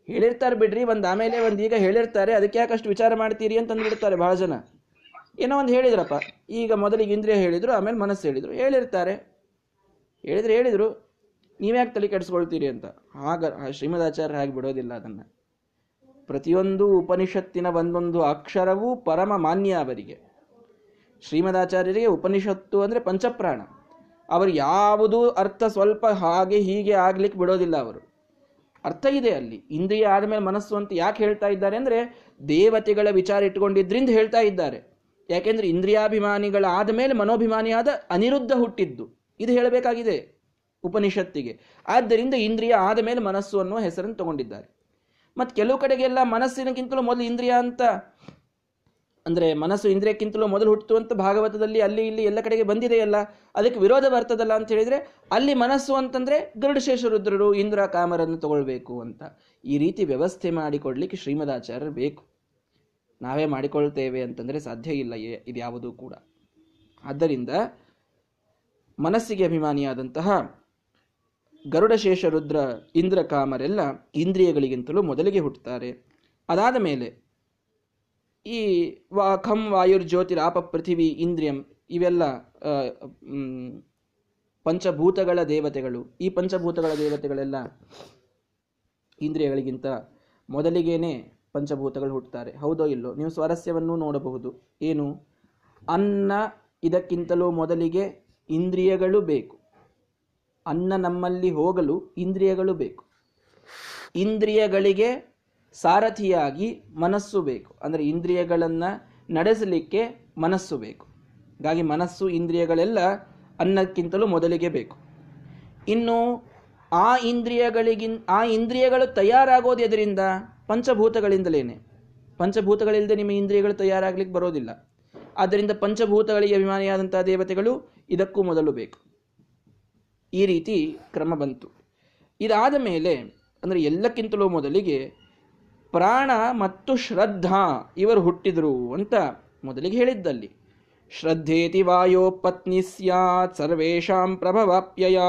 Speaker 1: ಹೇಳಿರ್ತಾರೆ ಬಿಡ್ರಿ, ಒಂದು ಆಮೇಲೆ ಒಂದು ಈಗ ಹೇಳಿರ್ತಾರೆ, ಅದಕ್ಕೆ ಯಾಕಷ್ಟು ವಿಚಾರ ಮಾಡ್ತೀರಿ ಅಂತ ಅಂದ್ಬಿಡ್ತಾರೆ ಬಹಳ ಜನ. ಏನೋ ಒಂದು ಹೇಳಿದ್ರಪ್ಪ. ಈಗ ಮೊದಲಿಗೆ ಇಂದ್ರಿಯ ಹೇಳಿದ್ರು, ಆಮೇಲೆ ಮನಸ್ಸು ಹೇಳಿದರು, ಹೇಳಿರ್ತಾರೆ. ಹೇಳಿದ್ರೆ ಹೇಳಿದರು ನೀವ್ಯಾಕೆ ತಲೆ ಕೆಡಿಸ್ಕೊಳ್ತೀರಿ ಅಂತ? ಆಗ ಶ್ರೀಮದಾಚಾರ್ಯ ಹಾಗೆ ಬಿಡೋದಿಲ್ಲ ಅದನ್ನು. ಪ್ರತಿಯೊಂದು ಉಪನಿಷತ್ತಿನ ಒಂದೊಂದು ಅಕ್ಷರವೂ ಪರಮ ಮಾನ್ಯ ಅವರಿಗೆ. ಶ್ರೀಮದಾಚಾರ್ಯರಿಗೆ ಉಪನಿಷತ್ತು ಅಂದರೆ ಪಂಚಪ್ರಾಣ. ಅವರು ಯಾವುದು ಅರ್ಥ ಸ್ವಲ್ಪ ಹಾಗೆ ಹೀಗೆ ಆಗ್ಲಿಕ್ಕೆ ಬಿಡೋದಿಲ್ಲ ಅವರು. ಅರ್ಥ ಇದೆ ಅಲ್ಲಿ. ಇಂದ್ರಿಯ ಆದಮೇಲೆ ಮನಸ್ಸು ಅಂತ ಯಾಕೆ ಹೇಳ್ತಾ ಇದ್ದಾರೆ ಅಂದರೆ, ದೇವತೆಗಳ ವಿಚಾರ ಇಟ್ಕೊಂಡಿದ್ರಿಂದ ಹೇಳ್ತಾ ಇದ್ದಾರೆ. ಯಾಕೆಂದ್ರೆ ಇಂದ್ರಿಯಾಭಿಮಾನಿಗಳ ಮೇಲೆ ಮನೋಭಿಮಾನಿಯಾದ ಅನಿರುದ್ಧ ಹುಟ್ಟಿದ್ದು. ಇದು ಹೇಳಬೇಕಾಗಿದೆ ಉಪನಿಷತ್ತಿಗೆ. ಆದ್ದರಿಂದ ಇಂದ್ರಿಯ ಆದ ಮೇಲೆ ಮನಸ್ಸು ಅನ್ನುವ ಹೆಸರನ್ನು ತಗೊಂಡಿದ್ದಾರೆ. ಮತ್ತು ಕೆಲವು ಕಡೆಗೆಲ್ಲ ಮನಸ್ಸಿನಕ್ಕಿಂತಲೂ ಮೊದಲು ಇಂದ್ರಿಯ ಅಂತ, ಅಂದರೆ ಮನಸ್ಸು ಇಂದ್ರಿಯಕ್ಕಿಂತಲೂ ಮೊದಲು ಹುಟ್ಟಿತು ಅಂತ ಭಾಗವತದಲ್ಲಿ ಅಲ್ಲಿ ಇಲ್ಲಿ ಎಲ್ಲ ಕಡೆಗೆ ಬಂದಿದೆಯಲ್ಲ, ಅದಕ್ಕೆ ವಿರೋಧ ಬರ್ತದಲ್ಲ ಅಂತ ಹೇಳಿದರೆ ಅಲ್ಲಿ ಮನಸ್ಸು ಅಂತಂದರೆ ಗರುಡಶೇಷ ರುದ್ರರು ಇಂದ್ರ ಕಾಮರನ್ನು ತಗೊಳ್ಬೇಕು ಅಂತ. ಈ ರೀತಿ ವ್ಯವಸ್ಥೆ ಮಾಡಿಕೊಡ್ಲಿಕ್ಕೆ ಶ್ರೀಮದಾಚಾರ್ಯರು ಬೇಕು. ನಾವೇ ಮಾಡಿಕೊಳ್ತೇವೆ ಅಂತಂದರೆ ಸಾಧ್ಯ ಇಲ್ಲ ಇದು ಯಾವುದೂ ಕೂಡ. ಆದ್ದರಿಂದ ಮನಸ್ಸಿಗೆ ಅಭಿಮಾನಿಯಾದಂತಹ ಗರುಡಶೇಷ ರುದ್ರ ಇಂದ್ರ ಕಾಮರೆಲ್ಲ ಇಂದ್ರಿಯಗಳಿಗಿಂತಲೂ ಮೊದಲಿಗೆ ಹುಟ್ಟುತ್ತಾರೆ. ಅದಾದ ಮೇಲೆ ಈ ವಾ ಖಂ ವಾಯುರ್ಜ್ಯೋತಿರಾಪ ಪೃಥಿವಿ ಇಂದ್ರಿಯಂ ಇವೆಲ್ಲ ಪಂಚಭೂತಗಳ ದೇವತೆಗಳು. ಈ ಪಂಚಭೂತಗಳ ದೇವತೆಗಳೆಲ್ಲ ಇಂದ್ರಿಯಗಳಿಗಿಂತ ಮೊದಲಿಗೇನೆ ಪಂಚಭೂತಗಳು ಹುಟ್ಟುತ್ತಾರೆ. ಹೌದೋ ಇಲ್ಲೋ? ನೀವು ಸ್ವಾರಸ್ಯವನ್ನು ನೋಡಬಹುದು. ಏನು? ಅನ್ನ ಇದಕ್ಕಿಂತಲೂ ಮೊದಲಿಗೆ ಇಂದ್ರಿಯಗಳು ಬೇಕು. ಅನ್ನ ನಮ್ಮಲ್ಲಿ ಹೋಗಲು ಇಂದ್ರಿಯಗಳು ಬೇಕು. ಇಂದ್ರಿಯಗಳಿಗೆ ಸಾರಥಿಯಾಗಿ ಮನಸ್ಸು ಬೇಕು. ಅಂದರೆ ಇಂದ್ರಿಯಗಳನ್ನು ನಡೆಸಲಿಕ್ಕೆ ಮನಸ್ಸು ಬೇಕು. ಹಾಗಾಗಿ ಮನಸ್ಸು, ಇಂದ್ರಿಯಗಳೆಲ್ಲ ಅನ್ನಕ್ಕಿಂತಲೂ ಮೊದಲಿಗೆ ಬೇಕು. ಇನ್ನು ಆ ಇಂದ್ರಿಯಗಳಿಗಿನ್, ಆ ಇಂದ್ರಿಯಗಳು ತಯಾರಾಗೋದು ಎದರಿಂದ? ಪಂಚಭೂತಗಳಿಂದಲೇನೆ. ಪಂಚಭೂತಗಳಿಲ್ಲದೆ ನಿಮ್ಮ ಇಂದ್ರಿಯಗಳು ತಯಾರಾಗ್ಲಿಕ್ಕೆ ಬರೋದಿಲ್ಲ. ಆದ್ದರಿಂದ ಪಂಚಭೂತಗಳಿಗೆ ಅಭಿಮಾನಿಯಾದಂತಹ ದೇವತೆಗಳು ಇದಕ್ಕೂ ಮೊದಲು ಬೇಕು. ಈ ರೀತಿ ಕ್ರಮ ಬಂತು. ಇದಾದ ಮೇಲೆ, ಅಂದರೆ ಎಲ್ಲಕ್ಕಿಂತಲೂ ಮೊದಲಿಗೆ ಪ್ರಾಣ ಮತ್ತು ಶ್ರದ್ಧಾ ಇವರು ಹುಟ್ಟಿದರು ಅಂತ ಮೊದಲಿಗೆ ಹೇಳಿದ್ದಲ್ಲಿ. ಶ್ರದ್ಧೇತಿ ವಾಯೋ ಪತ್ನಿ ಸ್ಯಾತ್ ಸರ್ವೇಶಾಂ ಪ್ರಭವಾಪ್ಯಯ.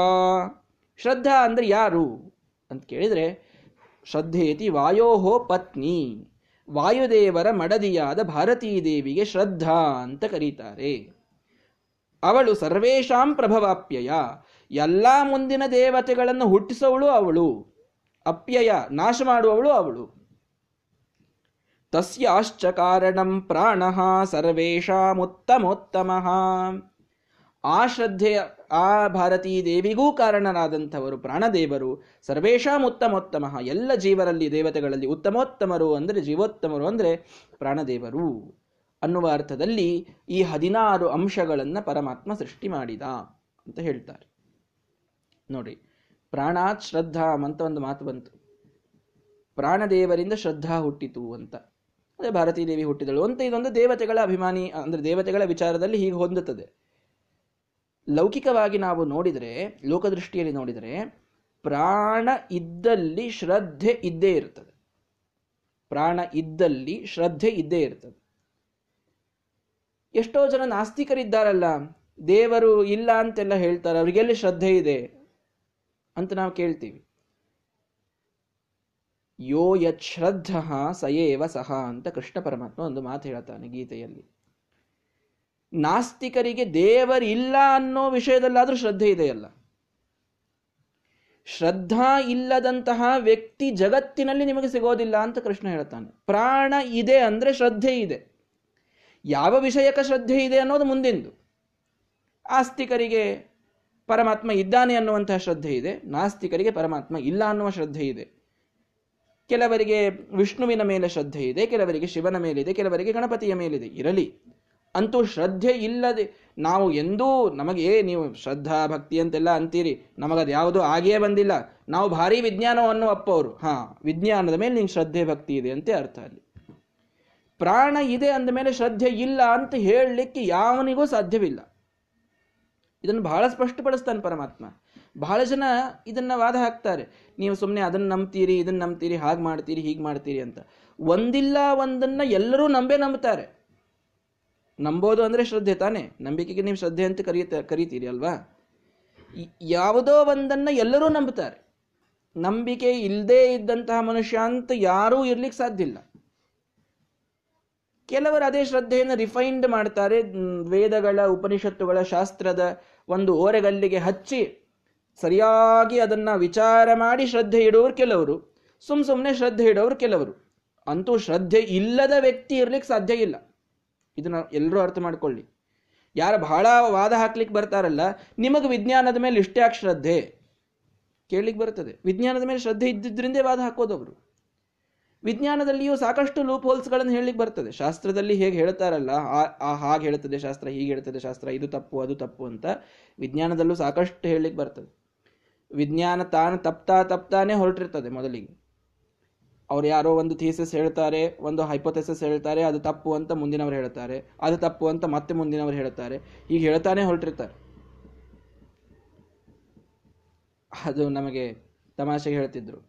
Speaker 1: ಶ್ರದ್ಧಾ ಅಂದರೆ ಯಾರು ಅಂತ ಕೇಳಿದರೆ, ಶ್ರದ್ಧೇತಿ ವಾಯೋಹೋ ಪತ್ನಿ, ವಾಯುದೇವರ ಮಡದಿಯಾದ ಭಾರತೀ ದೇವಿಗೆ ಶ್ರದ್ಧಾ ಅಂತ ಕರೀತಾರೆ. ಅವಳು ಸರ್ವೇಶಾಂ ಪ್ರಭವಾಪ್ಯಯ. ಎಲ್ಲ ಮುಂದಿನ ದೇವತೆಗಳನ್ನು ಹುಟ್ಟಿಸವಳು ಅವಳು. ಅಪ್ಯಯ ನಾಶ ಮಾಡುವವಳು ಅವಳು. ತಸ್ಯಾಶ್ಚ ಕಾರಣಂ ಪ್ರಾಣ ಸರ್ವೇಷಾಮುತ್ತಮೋತ್ತಮ. ಆ ಶ್ರದ್ಧೆಯ, ಆ ಭಾರತೀ ದೇವಿಗೂ ಕಾರಣರಾದಂಥವರು ಪ್ರಾಣದೇವರು ಸರ್ವೇಶಾಂ ಉತ್ತಮೋತ್ತಮ ಎಲ್ಲ ಜೀವರಲ್ಲಿ ದೇವತೆಗಳಲ್ಲಿ ಉತ್ತಮೋತ್ತಮರು ಅಂದರೆ ಜೀವೋತ್ತಮರು ಅಂದರೆ ಪ್ರಾಣದೇವರು. ಅನ್ನುವ ಅರ್ಥದಲ್ಲಿ ಈ ಹದಿನಾರು ಅಂಶಗಳನ್ನು ಪರಮಾತ್ಮ ಸೃಷ್ಟಿ ಮಾಡಿದ ಅಂತ ಹೇಳ್ತಾರೆ. ನೋಡಿ, ಪ್ರಾಣಾತ್ ಶ್ರದ್ಧಾ ಅಂತ ಒಂದು ಮಾತು ಬಂತು. ಪ್ರಾಣದೇವರಿಂದ ಶ್ರದ್ಧಾ ಹುಟ್ಟಿತು ಅಂತ. ಅದೇ ಭಾರತೀ ದೇವಿ ಹುಟ್ಟಿದಳು ಅಂತ ಇದೊಂದು ದೇವತೆಗಳ ಅಭಿಮಾನಿ, ಅಂದ್ರೆ ದೇವತೆಗಳ ವಿಚಾರದಲ್ಲಿ ಹೀಗೆ ಹೊಂದುತ್ತದೆ. ಲೌಕಿಕವಾಗಿ ನಾವು ನೋಡಿದರೆ, ಲೋಕದೃಷ್ಟಿಯಲ್ಲಿ ನೋಡಿದರೆ, ಪ್ರಾಣ ಇದ್ದಲ್ಲಿ ಶ್ರದ್ಧೆ ಇದ್ದೇ ಇರ್ತದೆ. ಪ್ರಾಣ ಇದ್ದಲ್ಲಿ ಶ್ರದ್ಧೆ ಇದ್ದೇ ಇರ್ತದೆ. ಎಷ್ಟೋ ಜನ ನಾಸ್ತಿಕರಿದ್ದಾರಲ್ಲ, ದೇವರು ಇಲ್ಲ ಅಂತೆಲ್ಲ ಹೇಳ್ತಾರೆ, ಅವರಿಗೆಲ್ಲಿ ಶ್ರದ್ಧೆ ಇದೆ ಅಂತ ನಾವು ಕೇಳ್ತೀವಿ. ಯೋ ಯತ್ ಶ್ರದ್ಧ ಸಯೇವ ಸಹ ಅಂತ ಕೃಷ್ಣ ಪರಮಾತ್ಮ ಒಂದು ಮಾತು ಹೇಳ್ತಾನೆ ಗೀತೆಯಲ್ಲಿ. ನಾಸ್ತಿಕರಿಗೆ ದೇವರಿಲ್ಲ ಅನ್ನೋ ವಿಷಯದಲ್ಲಾದ್ರೂ ಶ್ರದ್ಧೆ ಇದೆಯಲ್ಲ. ಶ್ರದ್ಧಾ ಇಲ್ಲದಂತಹ ವ್ಯಕ್ತಿ ಜಗತ್ತಿನಲ್ಲಿ ನಿಮಗೆ ಸಿಗೋದಿಲ್ಲ ಅಂತ ಕೃಷ್ಣ ಹೇಳ್ತಾನೆ. ಪ್ರಾಣ ಇದೆ ಅಂದ್ರೆ ಶ್ರದ್ಧೆ ಇದೆ. ಯಾವ ವಿಷಯಕ ಶ್ರದ್ಧೆ ಇದೆ ಅನ್ನೋದು ಮುಂದಿಂದು. ಆಸ್ತಿಕರಿಗೆ ಪರಮಾತ್ಮ ಇದ್ದಾನೆ ಅನ್ನುವಂತಹ ಶ್ರದ್ಧೆ ಇದೆ ನಾಸ್ತಿಕರಿಗೆ ಪರಮಾತ್ಮ ಇಲ್ಲ ಅನ್ನುವ ಶ್ರದ್ಧೆ ಇದೆ ಕೆಲವರಿಗೆ ವಿಷ್ಣುವಿನ ಮೇಲೆ ಶ್ರದ್ಧೆ ಇದೆ ಕೆಲವರಿಗೆ ಶಿವನ ಮೇಲಿದೆ, ಕೆಲವರಿಗೆ ಗಣಪತಿಯ ಮೇಲಿದೆ, ಇರಲಿ. ಅಂತೂ ಶ್ರದ್ಧೆ ಇಲ್ಲದೆ ನಾವು ಎಂದೂ ನಮಗೆ, ನೀವು ಶ್ರದ್ಧಾ ಭಕ್ತಿ ಅಂತೆಲ್ಲ ಅಂತೀರಿ, ನಮಗದು ಯಾವುದೂ ಆಗಿಯೇ ಬಂದಿಲ್ಲ. ನಾವು ಭಾರಿ ವಿಜ್ಞಾನವನ್ನು ಅಪ್ಪವರು. ಹಾಂ, ವಿಜ್ಞಾನದ ಮೇಲೆ ನಿಂಗೆ ಶ್ರದ್ಧೆ ಭಕ್ತಿ ಇದೆ ಅಂತೆ ಅರ್ಥ ಅಲ್ಲಿ. ಪ್ರಾಣ ಇದೆ ಅಂದ ಮೇಲೆ ಶ್ರದ್ಧೆ ಇಲ್ಲ ಅಂತ ಹೇಳಲಿಕ್ಕೆ ಯಾವನಿಗೂ ಸಾಧ್ಯವಿಲ್ಲ. ಇದನ್ನು ಬಹಳ ಸ್ಪಷ್ಟಪಡಿಸ್ತಾನೆ ಪರಮಾತ್ಮ. ಬಹಳ ಜನ ಇದನ್ನ ವಾದ ಹಾಕ್ತಾರೆ. ನೀವು ಸುಮ್ಮನೆ ಅದನ್ನ ನಂಬ್ತೀರಿ, ಇದನ್ನ ನಂಬ್ತೀರಿ, ಹಾಗೆ ಮಾಡ್ತೀರಿ, ಹೀಗೆ ಮಾಡ್ತೀರಿ ಅಂತ. ಒಂದಿಲ್ಲ ಒಂದನ್ನ ಎಲ್ಲರೂ ನಂಬೇ ನಂಬ್ತಾರೆ. ನಂಬೋದು ಅಂದ್ರೆ ಶ್ರದ್ಧೆ ತಾನೇ? ನಂಬಿಕೆಗೆ ನೀವು ಶ್ರದ್ಧೆ ಅಂತ ಕರೀತ ಕರಿತೀರಿ ಅಲ್ವಾ? ಯಾವುದೋ ಒಂದನ್ನ ಎಲ್ಲರೂ ನಂಬುತ್ತಾರೆ ನಂಬಿಕೆ ಇಲ್ಲದೇ ಇದ್ದಂತಹ ಮನುಷ್ಯ ಅಂತ ಯಾರೂ ಇರ್ಲಿಕ್ಕೆ ಸಾಧ್ಯ ಇಲ್ಲ. ಕೆಲವರು ಅದೇ ಶ್ರದ್ಧೆಯನ್ನು ರಿಫೈನ್ಡ್ ಮಾಡ್ತಾರೆ ವೇದಗಳ, ಉಪನಿಷತ್ತುಗಳ, ಶಾಸ್ತ್ರದ ಒಂದು ಓರೆಗಲ್ಲಿಗೆ ಹಚ್ಚಿ ಸರಿಯಾಗಿ ಅದನ್ನು ವಿಚಾರ ಮಾಡಿ ಶ್ರದ್ಧೆ ಇಡೋರು ಕೆಲವರು, ಸುಮ್ ಸುಮ್ಮನೆ ಶ್ರದ್ಧೆ ಇಡೋರು ಕೆಲವರು. ಅಂತೂ ಶ್ರದ್ಧೆ ಇಲ್ಲದ ವ್ಯಕ್ತಿ ಇರ್ಲಿಕ್ಕೆ ಸಾಧ್ಯ ಇಲ್ಲ. ಇದನ್ನ ಎಲ್ಲರೂ ಅರ್ಥ ಮಾಡ್ಕೊಳ್ಳಿ. ಯಾರು ಬಹಳ ವಾದ ಹಾಕ್ಲಿಕ್ಕೆ ಬರ್ತಾರಲ್ಲ, ನಿಮಗೆ ವಿಜ್ಞಾನದ ಮೇಲೆ ಇಷ್ಟೇ ಶ್ರದ್ಧೆ. ಕೇಳಲಿಕ್ಕೆ ಬರ್ತದೆ. ವಿಜ್ಞಾನದ ಮೇಲೆ ಶ್ರದ್ಧೆ ಇದ್ದಿದ್ದರಿಂದೇ ವಾದ ಹಾಕೋದವರು ವಿಜ್ಞಾನದಲ್ಲಿಯೂ ಸಾಕಷ್ಟು ಲೂಪ್ ಹೋಲ್ಸ್ಗಳನ್ನು ಹೇಳಲಿಕ್ಕೆ ಬರ್ತದೆ. ಶಾಸ್ತ್ರದಲ್ಲಿ ಹೇಗೆ ಹೇಳ್ತಾರಲ್ಲ, ಆ ಹಾಗೆ ಹೇಳ್ತದೆ ಶಾಸ್ತ್ರ, ಹೀಗೆ ಹೇಳ್ತದೆ ಶಾಸ್ತ್ರ, ಇದು ತಪ್ಪು, ಅದು ತಪ್ಪು ಅಂತ ವಿಜ್ಞಾನದಲ್ಲೂ ಸಾಕಷ್ಟು ಹೇಳಲಿಕ್ಕೆ ಬರ್ತದೆ. ವಿಜ್ಞಾನ ತಾನು ತಪ್ತಾ ತಪ್ತಾನೆ ಹೊರಟಿರ್ತದೆ ಮೊದಲಿಗೆ. ಅವ್ರು ಯಾರೋ ಒಂದು ಥೀಸಸ್ ಹೇಳ್ತಾರೆ, ಒಂದು ಹೈಪೋಥೆಸಿಸ್ ಹೇಳ್ತಾರೆ, ಅದು ತಪ್ಪು ಅಂತ ಮುಂದಿನವರು ಹೇಳ್ತಾರೆ, ಅದು ತಪ್ಪು ಅಂತ ಮತ್ತೆ ಮುಂದಿನವರು ಹೇಳ್ತಾರೆ ಈಗ ಹೇಳ್ತಾನೆ ಹೊರಟಿರ್ತಾರೆ. ಅದು ನಮಗೆ ತಮಾಷೆಗೆ ಹೇಳ್ತಿದ್ರು.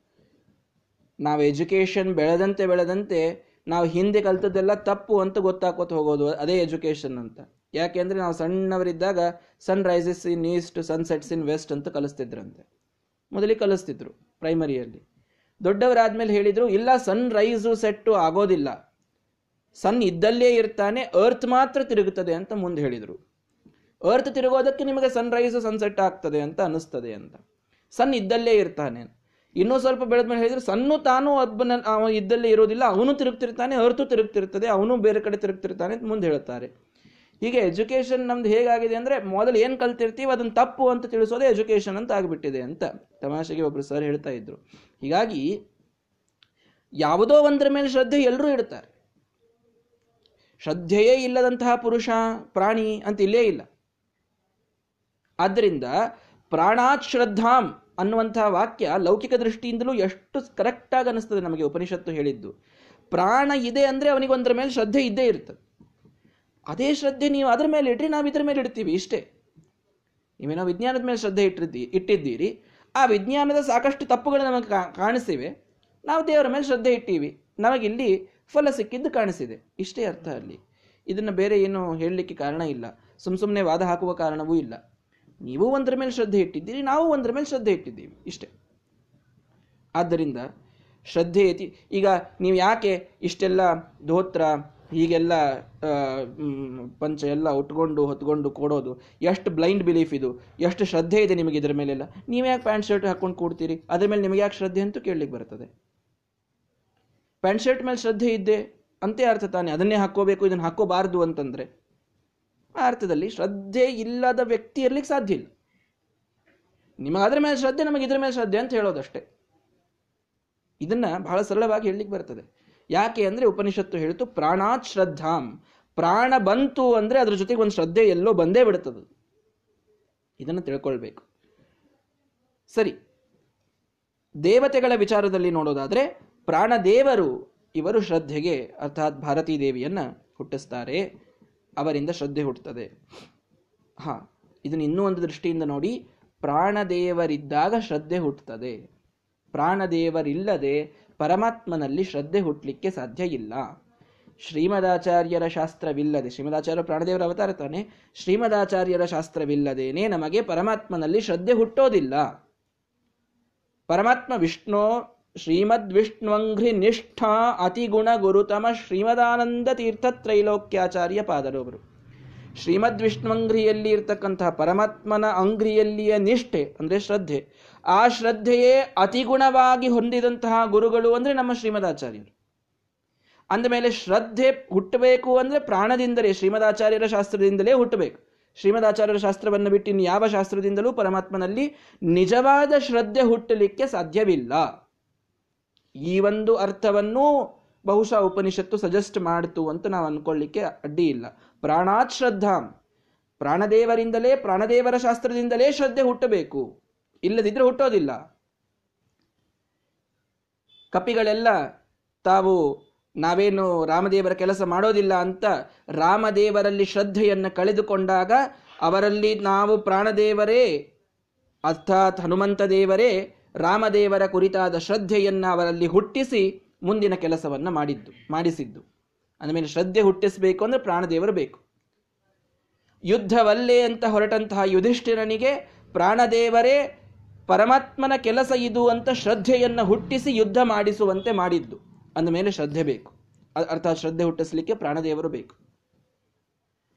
Speaker 1: ನಾವು ಎಜುಕೇಷನ್ ಬೆಳೆದಂತೆ ಬೆಳೆದಂತೆ ನಾವು ಹಿಂದೆ ಕಲ್ತದ್ದೆಲ್ಲ ತಪ್ಪು ಅಂತ ಗೊತ್ತಾಕೋತ ಹೋಗೋದು ಅದೇ ಎಜುಕೇಷನ್ ಅಂತ. ಯಾಕೆಂದರೆ ನಾವು ಸಣ್ಣವರಿದ್ದಾಗ sun rises in east, sun sets in west ಅಂತ ಕಲಿಸ್ತಿದ್ರಂತೆ. ಮೊದಲಿಗೆ ಕಲಿಸ್ತಿದ್ರು ಪ್ರೈಮರಿಯಲ್ಲಿ ದೊಡ್ಡವರಾದ್ಮೇಲೆ ಹೇಳಿದರು, ಇಲ್ಲ, ಸನ್ ರೈಸು ಸೆಟ್ಟು ಆಗೋದಿಲ್ಲ. ಸನ್ ಇದ್ದಲ್ಲೇ ಇರ್ತಾನೆ, ಅರ್ತ್ ಮಾತ್ರ ತಿರುಗುತ್ತದೆ ಅಂತ ಮುಂದೆ ಹೇಳಿದರು. ಅರ್ತ್ ತಿರುಗೋದಕ್ಕೆ ನಿಮಗೆ ಸನ್ ರೈಸು ಸನ್ಸೆಟ್ ಆಗ್ತದೆ ಅಂತ ಅನಿಸ್ತದೆ ಅಂತ. ಸನ್ ಇದ್ದಲ್ಲೇ ಇರ್ತಾನೆ. ಇನ್ನೂ ಸ್ವಲ್ಪ ಬೆಳೆದ್ಮೇಲೆ ಹೇಳಿದ್ರೆ ಸಣ್ಣ ತಾನು ಒಬ್ಬನ ಇದ್ದಲ್ಲಿ ಇರೋದಿಲ್ಲ ಅವನು ತಿರುಗ್ತಿರ್ತಾನೆ ಅರ್ತು ತಿರುಗ್ತಿರ್ತದೆ, ಅವನು ಬೇರೆ ಕಡೆ ತಿರುಗ್ತಿರ್ತಾನೆ ಅಂತ ಮುಂದೆ ಹೇಳ್ತಾರೆ ಹೀಗೆ ಎಜುಕೇಶನ್ ನಮ್ದು ಹೇಗಾಗಿದೆ ಅಂದ್ರೆ ಮೊದಲು ಏನ್ ಕಲ್ತಿರ್ತೀವಿ ಅದನ್ನ ತಪ್ಪು ಅಂತ ತಿಳಿಸೋದೇ ಎಜುಕೇಶನ್ ಅಂತ ಆಗ್ಬಿಟ್ಟಿದೆ ಅಂತ ತಮಾಷೆಗೆ ಒಬ್ರು ಸರ್ ಹೇಳ್ತಾ ಇದ್ರು. ಹೀಗಾಗಿ ಯಾವುದೋ ಒಂದರ ಮೇಲೆ ಶ್ರದ್ಧೆ ಎಲ್ಲರೂ ಇಡ್ತಾರೆ. ಶ್ರದ್ಧೆಯೇ ಇಲ್ಲದಂತಹ ಪುರುಷ, ಪ್ರಾಣಿ ಅಂತ ಇಲ್ಲೇ ಇಲ್ಲ. ಆದ್ದರಿಂದ ಪ್ರಾಣಾತ್ ಶ್ರದ್ಧಾಂ. ಅನ್ನುವಂತಹ ವಾಕ್ಯ ಲೌಕಿಕ ದೃಷ್ಟಿಯಿಂದಲೂ ಎಷ್ಟು ಕರೆಕ್ಟಾಗಿ ಅನಿಸ್ತದೆ ನಮಗೆ ಉಪನಿಷತ್ತು ಹೇಳಿದ್ದು. ಪ್ರಾಣ ಇದೆ ಅಂದರೆ ಅವನಿಗೆ ಒಂದರ ಮೇಲೆ ಶ್ರದ್ಧೆ ಇದ್ದೇ ಇರ್ತದೆ ಅದೇ ಶ್ರದ್ಧೆ ನೀವು ಅದರ ಮೇಲೆ ಇಟ್ರಿ, ನಾವು ಇದರ ಮೇಲೆ ಇಡ್ತೀವಿ ಇಷ್ಟೇ. ನೀವೇನೋ ವಿಜ್ಞಾನದ ಮೇಲೆ ಶ್ರದ್ಧೆ ಇಟ್ಟಿದ್ದಿ, ಇಟ್ಟಿದ್ದೀರಿ. ಆ ವಿಜ್ಞಾನದ ಸಾಕಷ್ಟು ತಪ್ಪುಗಳು ನಮಗೆ ಕಾಣಿಸಿವೆ. ನಾವು ದೇವರ ಮೇಲೆ ಶ್ರದ್ಧೆ ಇಟ್ಟೀವಿ. ನಮಗಿಲ್ಲಿ ಫಲ ಸಿಕ್ಕಿದ್ದು ಕಾಣಿಸಿದೆ. ಇಷ್ಟೇ ಅರ್ಥ ಅಲ್ಲಿ. ಇದನ್ನು ಬೇರೆ ಏನು ಹೇಳಲಿಕ್ಕೆ ಕಾರಣ ಇಲ್ಲ. ಸುಮ್ ಸುಮ್ಮನೆ ವಾದ ಹಾಕುವ ಕಾರಣವೂ ಇಲ್ಲ. ನೀವು ಒಂದರ ಮೇಲೆ ಶ್ರದ್ಧೆ ಇಟ್ಟಿದ್ದೀರಿ, ನಾವು ಒಂದರ ಮೇಲೆ ಶ್ರದ್ಧೆ ಇಟ್ಟಿದ್ದೀವಿ, ಇಷ್ಟೇ. ಆದ್ದರಿಂದ ಶ್ರದ್ಧೆ ಐತಿ ಈಗ ನೀವು ಯಾಕೆ ಇಷ್ಟೆಲ್ಲ ಧೋತ್ರ, ಹೀಗೆಲ್ಲ ಪಂಚ ಎಲ್ಲ ಉಟ್ಕೊಂಡು, ಹೊತ್ಕೊಂಡು ಕೊಡೋದು, ಎಷ್ಟು ಬ್ಲೈಂಡ್ ಬಿಲೀಫ್ ಇದು, ಎಷ್ಟು ಶ್ರದ್ಧೆ ಇದೆ ನಿಮಗೆ ಇದರ ಮೇಲೆಲ್ಲ. ನೀವು ಯಾಕೆ ಪ್ಯಾಂಟ್ ಶರ್ಟ್ ಹಾಕೊಂಡು ಕೊಡ್ತೀರಿ? ಅದ್ರ ಮೇಲೆ ನಿಮಗೆ ಯಾಕೆ ಶ್ರದ್ಧೆ ಅಂತೂ ಕೇಳಲಿಕ್ಕೆ ಬರ್ತದೆ. ಪ್ಯಾಂಟ್ ಶರ್ಟ್ ಮೇಲೆ ಶ್ರದ್ಧೆ ಇದ್ದೆ, ಅಂತೆ ಅರ್ಥ ತಾನೆ. ಅದನ್ನೇ ಹಾಕ್ಕೋಬೇಕು, ಇದನ್ನು ಹಾಕೋಬಾರ್ದು ಅಂತಂದ್ರೆ. ಆ ಅರ್ಥದಲ್ಲಿ ಶ್ರದ್ಧೆ ಇಲ್ಲದ ವ್ಯಕ್ತಿ ಇರ್ಲಿಕ್ಕೆ ಸಾಧ್ಯ ಇಲ್ಲ. ನಿಮಗೆ ಅದರ ಮೇಲೆ ಶ್ರದ್ಧೆ, ನಮಗೆ ಇದ್ರ ಮೇಲೆ ಶ್ರದ್ಧೆ ಅಂತ ಹೇಳೋದಷ್ಟೇ. ಇದನ್ನ ಬಹಳ ಸರಳವಾಗಿ ಹೇಳಲಿಕ್ಕೆ ಬರ್ತದೆ. ಯಾಕೆ ಅಂದ್ರೆ ಉಪನಿಷತ್ತು ಹೇಳ್ತು, ಪ್ರಾಣಾತ್ ಶ್ರದ್ಧಾಂ. ಪ್ರಾಣ ಬಂತು ಅಂದ್ರೆ ಅದ್ರ ಜೊತೆಗೆ ಒಂದು ಶ್ರದ್ಧೆ ಎಲ್ಲೋ ಬಂದೇ ಬಿಡುತ್ತದೆ ಇದನ್ನು ತಿಳ್ಕೊಳ್ಬೇಕು. ಸರಿ. ದೇವತೆಗಳ ವಿಚಾರದಲ್ಲಿ ನೋಡೋದಾದ್ರೆ, ಪ್ರಾಣದೇವರು ಇವರು ಶ್ರದ್ಧೆಗೆ, ಅರ್ಥಾತ್ ಭಾರತೀ ದೇವಿಯನ್ನ ಹುಟ್ಟಿಸ್ತಾರೆ. ಅವರಿಂದ ಶ್ರದ್ಧೆ ಹುಟ್ಟುತ್ತದೆ. ಹಾ, ಇದನ್ನು ಇನ್ನೂ ಒಂದು ದೃಷ್ಟಿಯಿಂದ ನೋಡಿ, ಪ್ರಾಣದೇವರಿದ್ದಾಗ ಶ್ರದ್ಧೆ ಹುಟ್ಟುತ್ತದೆ. ಪ್ರಾಣದೇವರಿಲ್ಲದೆ ಪರಮಾತ್ಮನಲ್ಲಿ ಶ್ರದ್ಧೆ ಹುಟ್ಟಲಿಕ್ಕೆ ಸಾಧ್ಯ ಇಲ್ಲ. ಶ್ರೀಮದಾಚಾರ್ಯರ ಶಾಸ್ತ್ರವಿಲ್ಲದೆ ಶ್ರೀಮದಾಚಾರ್ಯ ಪ್ರಾಣದೇವರ ಅವತಾರ ತಾನೆ, ಶ್ರೀಮದಾಚಾರ್ಯರ ಶಾಸ್ತ್ರವಿಲ್ಲದೇನೆ ನಮಗೆ ಪರಮಾತ್ಮನಲ್ಲಿ ಶ್ರದ್ಧೆ ಹುಟ್ಟೋದಿಲ್ಲ. ಪರಮಾತ್ಮ ವಿಷ್ಣು ಶ್ರೀಮದ್ ವಿಷ್ಣುವಂಘ್ರಿ ನಿಷ್ಠ ಅತಿಗುಣ ಗುರುತಮ ಶ್ರೀಮದಾನಂದ ತೀರ್ಥ ತ್ರೈಲೋಕ್ಯಾಚಾರ್ಯ ಪಾದರೊಬ್ಬರು ಶ್ರೀಮದ್ ವಿಷ್ಣುವಂಘ್ರಿಯಲ್ಲಿ ಇರ್ತಕ್ಕಂತಹ ಪರಮಾತ್ಮನ ಅಂಗ್ರಿಯಲ್ಲಿಯ ನಿಷ್ಠೆ, ಅಂದ್ರೆ ಶ್ರದ್ಧೆ. ಆ ಶ್ರದ್ಧೆಯೇ ಅತಿಗುಣವಾಗಿ ಹೊಂದಿದಂತಹ ಗುರುಗಳು ಅಂದ್ರೆ ನಮ್ಮ ಶ್ರೀಮದಾಚಾರ್ಯರು. ಅಂದಮೇಲೆ ಶ್ರದ್ಧೆ ಹುಟ್ಟಬೇಕು ಅಂದ್ರೆ ಪ್ರಾಣದಿಂದಲೇ, ಶ್ರೀಮದಾಚಾರ್ಯರ ಶಾಸ್ತ್ರದಿಂದಲೇ ಹುಟ್ಟಬೇಕು. ಶ್ರೀಮದಾಚಾರ್ಯರ ಶಾಸ್ತ್ರವನ್ನು ಬಿಟ್ಟು ಇನ್ನು ಯಾವ ಶಾಸ್ತ್ರದಿಂದಲೂ ಪರಮಾತ್ಮನಲ್ಲಿ ನಿಜವಾದ ಶ್ರದ್ಧೆ ಹುಟ್ಟಲಿಕ್ಕೆ ಸಾಧ್ಯವಿಲ್ಲ. ಈ ಒಂದು ಅರ್ಥವನ್ನು ಬಹುಶಃ ಉಪನಿಷತ್ತು ಸಜೆಸ್ಟ್ ಮಾಡ್ತು ಅಂತ ನಾವು ಅನ್ಕೊಳ್ಳಿಕ್ಕೆ ಅಡ್ಡಿ ಇಲ್ಲ. ಪ್ರಾಣಾತ್ ಶ್ರದ್ಧಾಂ. ಪ್ರಾಣದೇವರಿಂದಲೇ, ಪ್ರಾಣದೇವರ ಶಾಸ್ತ್ರದಿಂದಲೇ ಶ್ರದ್ಧೆ ಹುಟ್ಟಬೇಕು. ಇಲ್ಲದಿದ್ರೆ ಹುಟ್ಟೋದಿಲ್ಲ. ಕಪಿಗಳೆಲ್ಲ ತಾವು ನಾವೇನು ರಾಮದೇವರ ಕೆಲಸ ಮಾಡೋದಿಲ್ಲ ಅಂತ ರಾಮದೇವರಲ್ಲಿ ಶ್ರದ್ಧೆಯನ್ನು ಕಳೆದುಕೊಂಡಾಗ ಅವರಲ್ಲಿ ನಾವು ಪ್ರಾಣದೇವರೇ, ಅರ್ಥಾತ್ ಹನುಮಂತ ದೇವರೇ ರಾಮದೇವರ ಕುರಿತಾದ ಶ್ರದ್ಧೆಯನ್ನು ಅವರಲ್ಲಿ ಹುಟ್ಟಿಸಿ ಮುಂದಿನ ಕೆಲಸವನ್ನು ಮಾಡಿದ್ದು, ಮಾಡಿಸಿದ್ದು. ಅಂದಮೇಲೆ ಶ್ರದ್ಧೆ ಹುಟ್ಟಿಸಬೇಕು ಅಂದರೆ ಪ್ರಾಣದೇವರು ಬೇಕು. ಯುದ್ಧವಲ್ಲೇ ಅಂತ ಹೊರಟಂತಹ ಯುಧಿಷ್ಠಿರನಿಗೆ ಪ್ರಾಣದೇವರೇ, ಪರಮಾತ್ಮನ ಕೆಲಸ ಇದು ಅಂತ ಶ್ರದ್ಧೆಯನ್ನು ಹುಟ್ಟಿಸಿ ಯುದ್ಧ ಮಾಡಿಸುವಂತೆ ಮಾಡಿದ್ದು. ಅಂದಮೇಲೆ ಶ್ರದ್ಧೆ ಬೇಕು. ಅರ್ಥಾತ್ ಶ್ರದ್ಧೆ ಹುಟ್ಟಿಸಲಿಕ್ಕೆ ಪ್ರಾಣದೇವರು ಬೇಕು.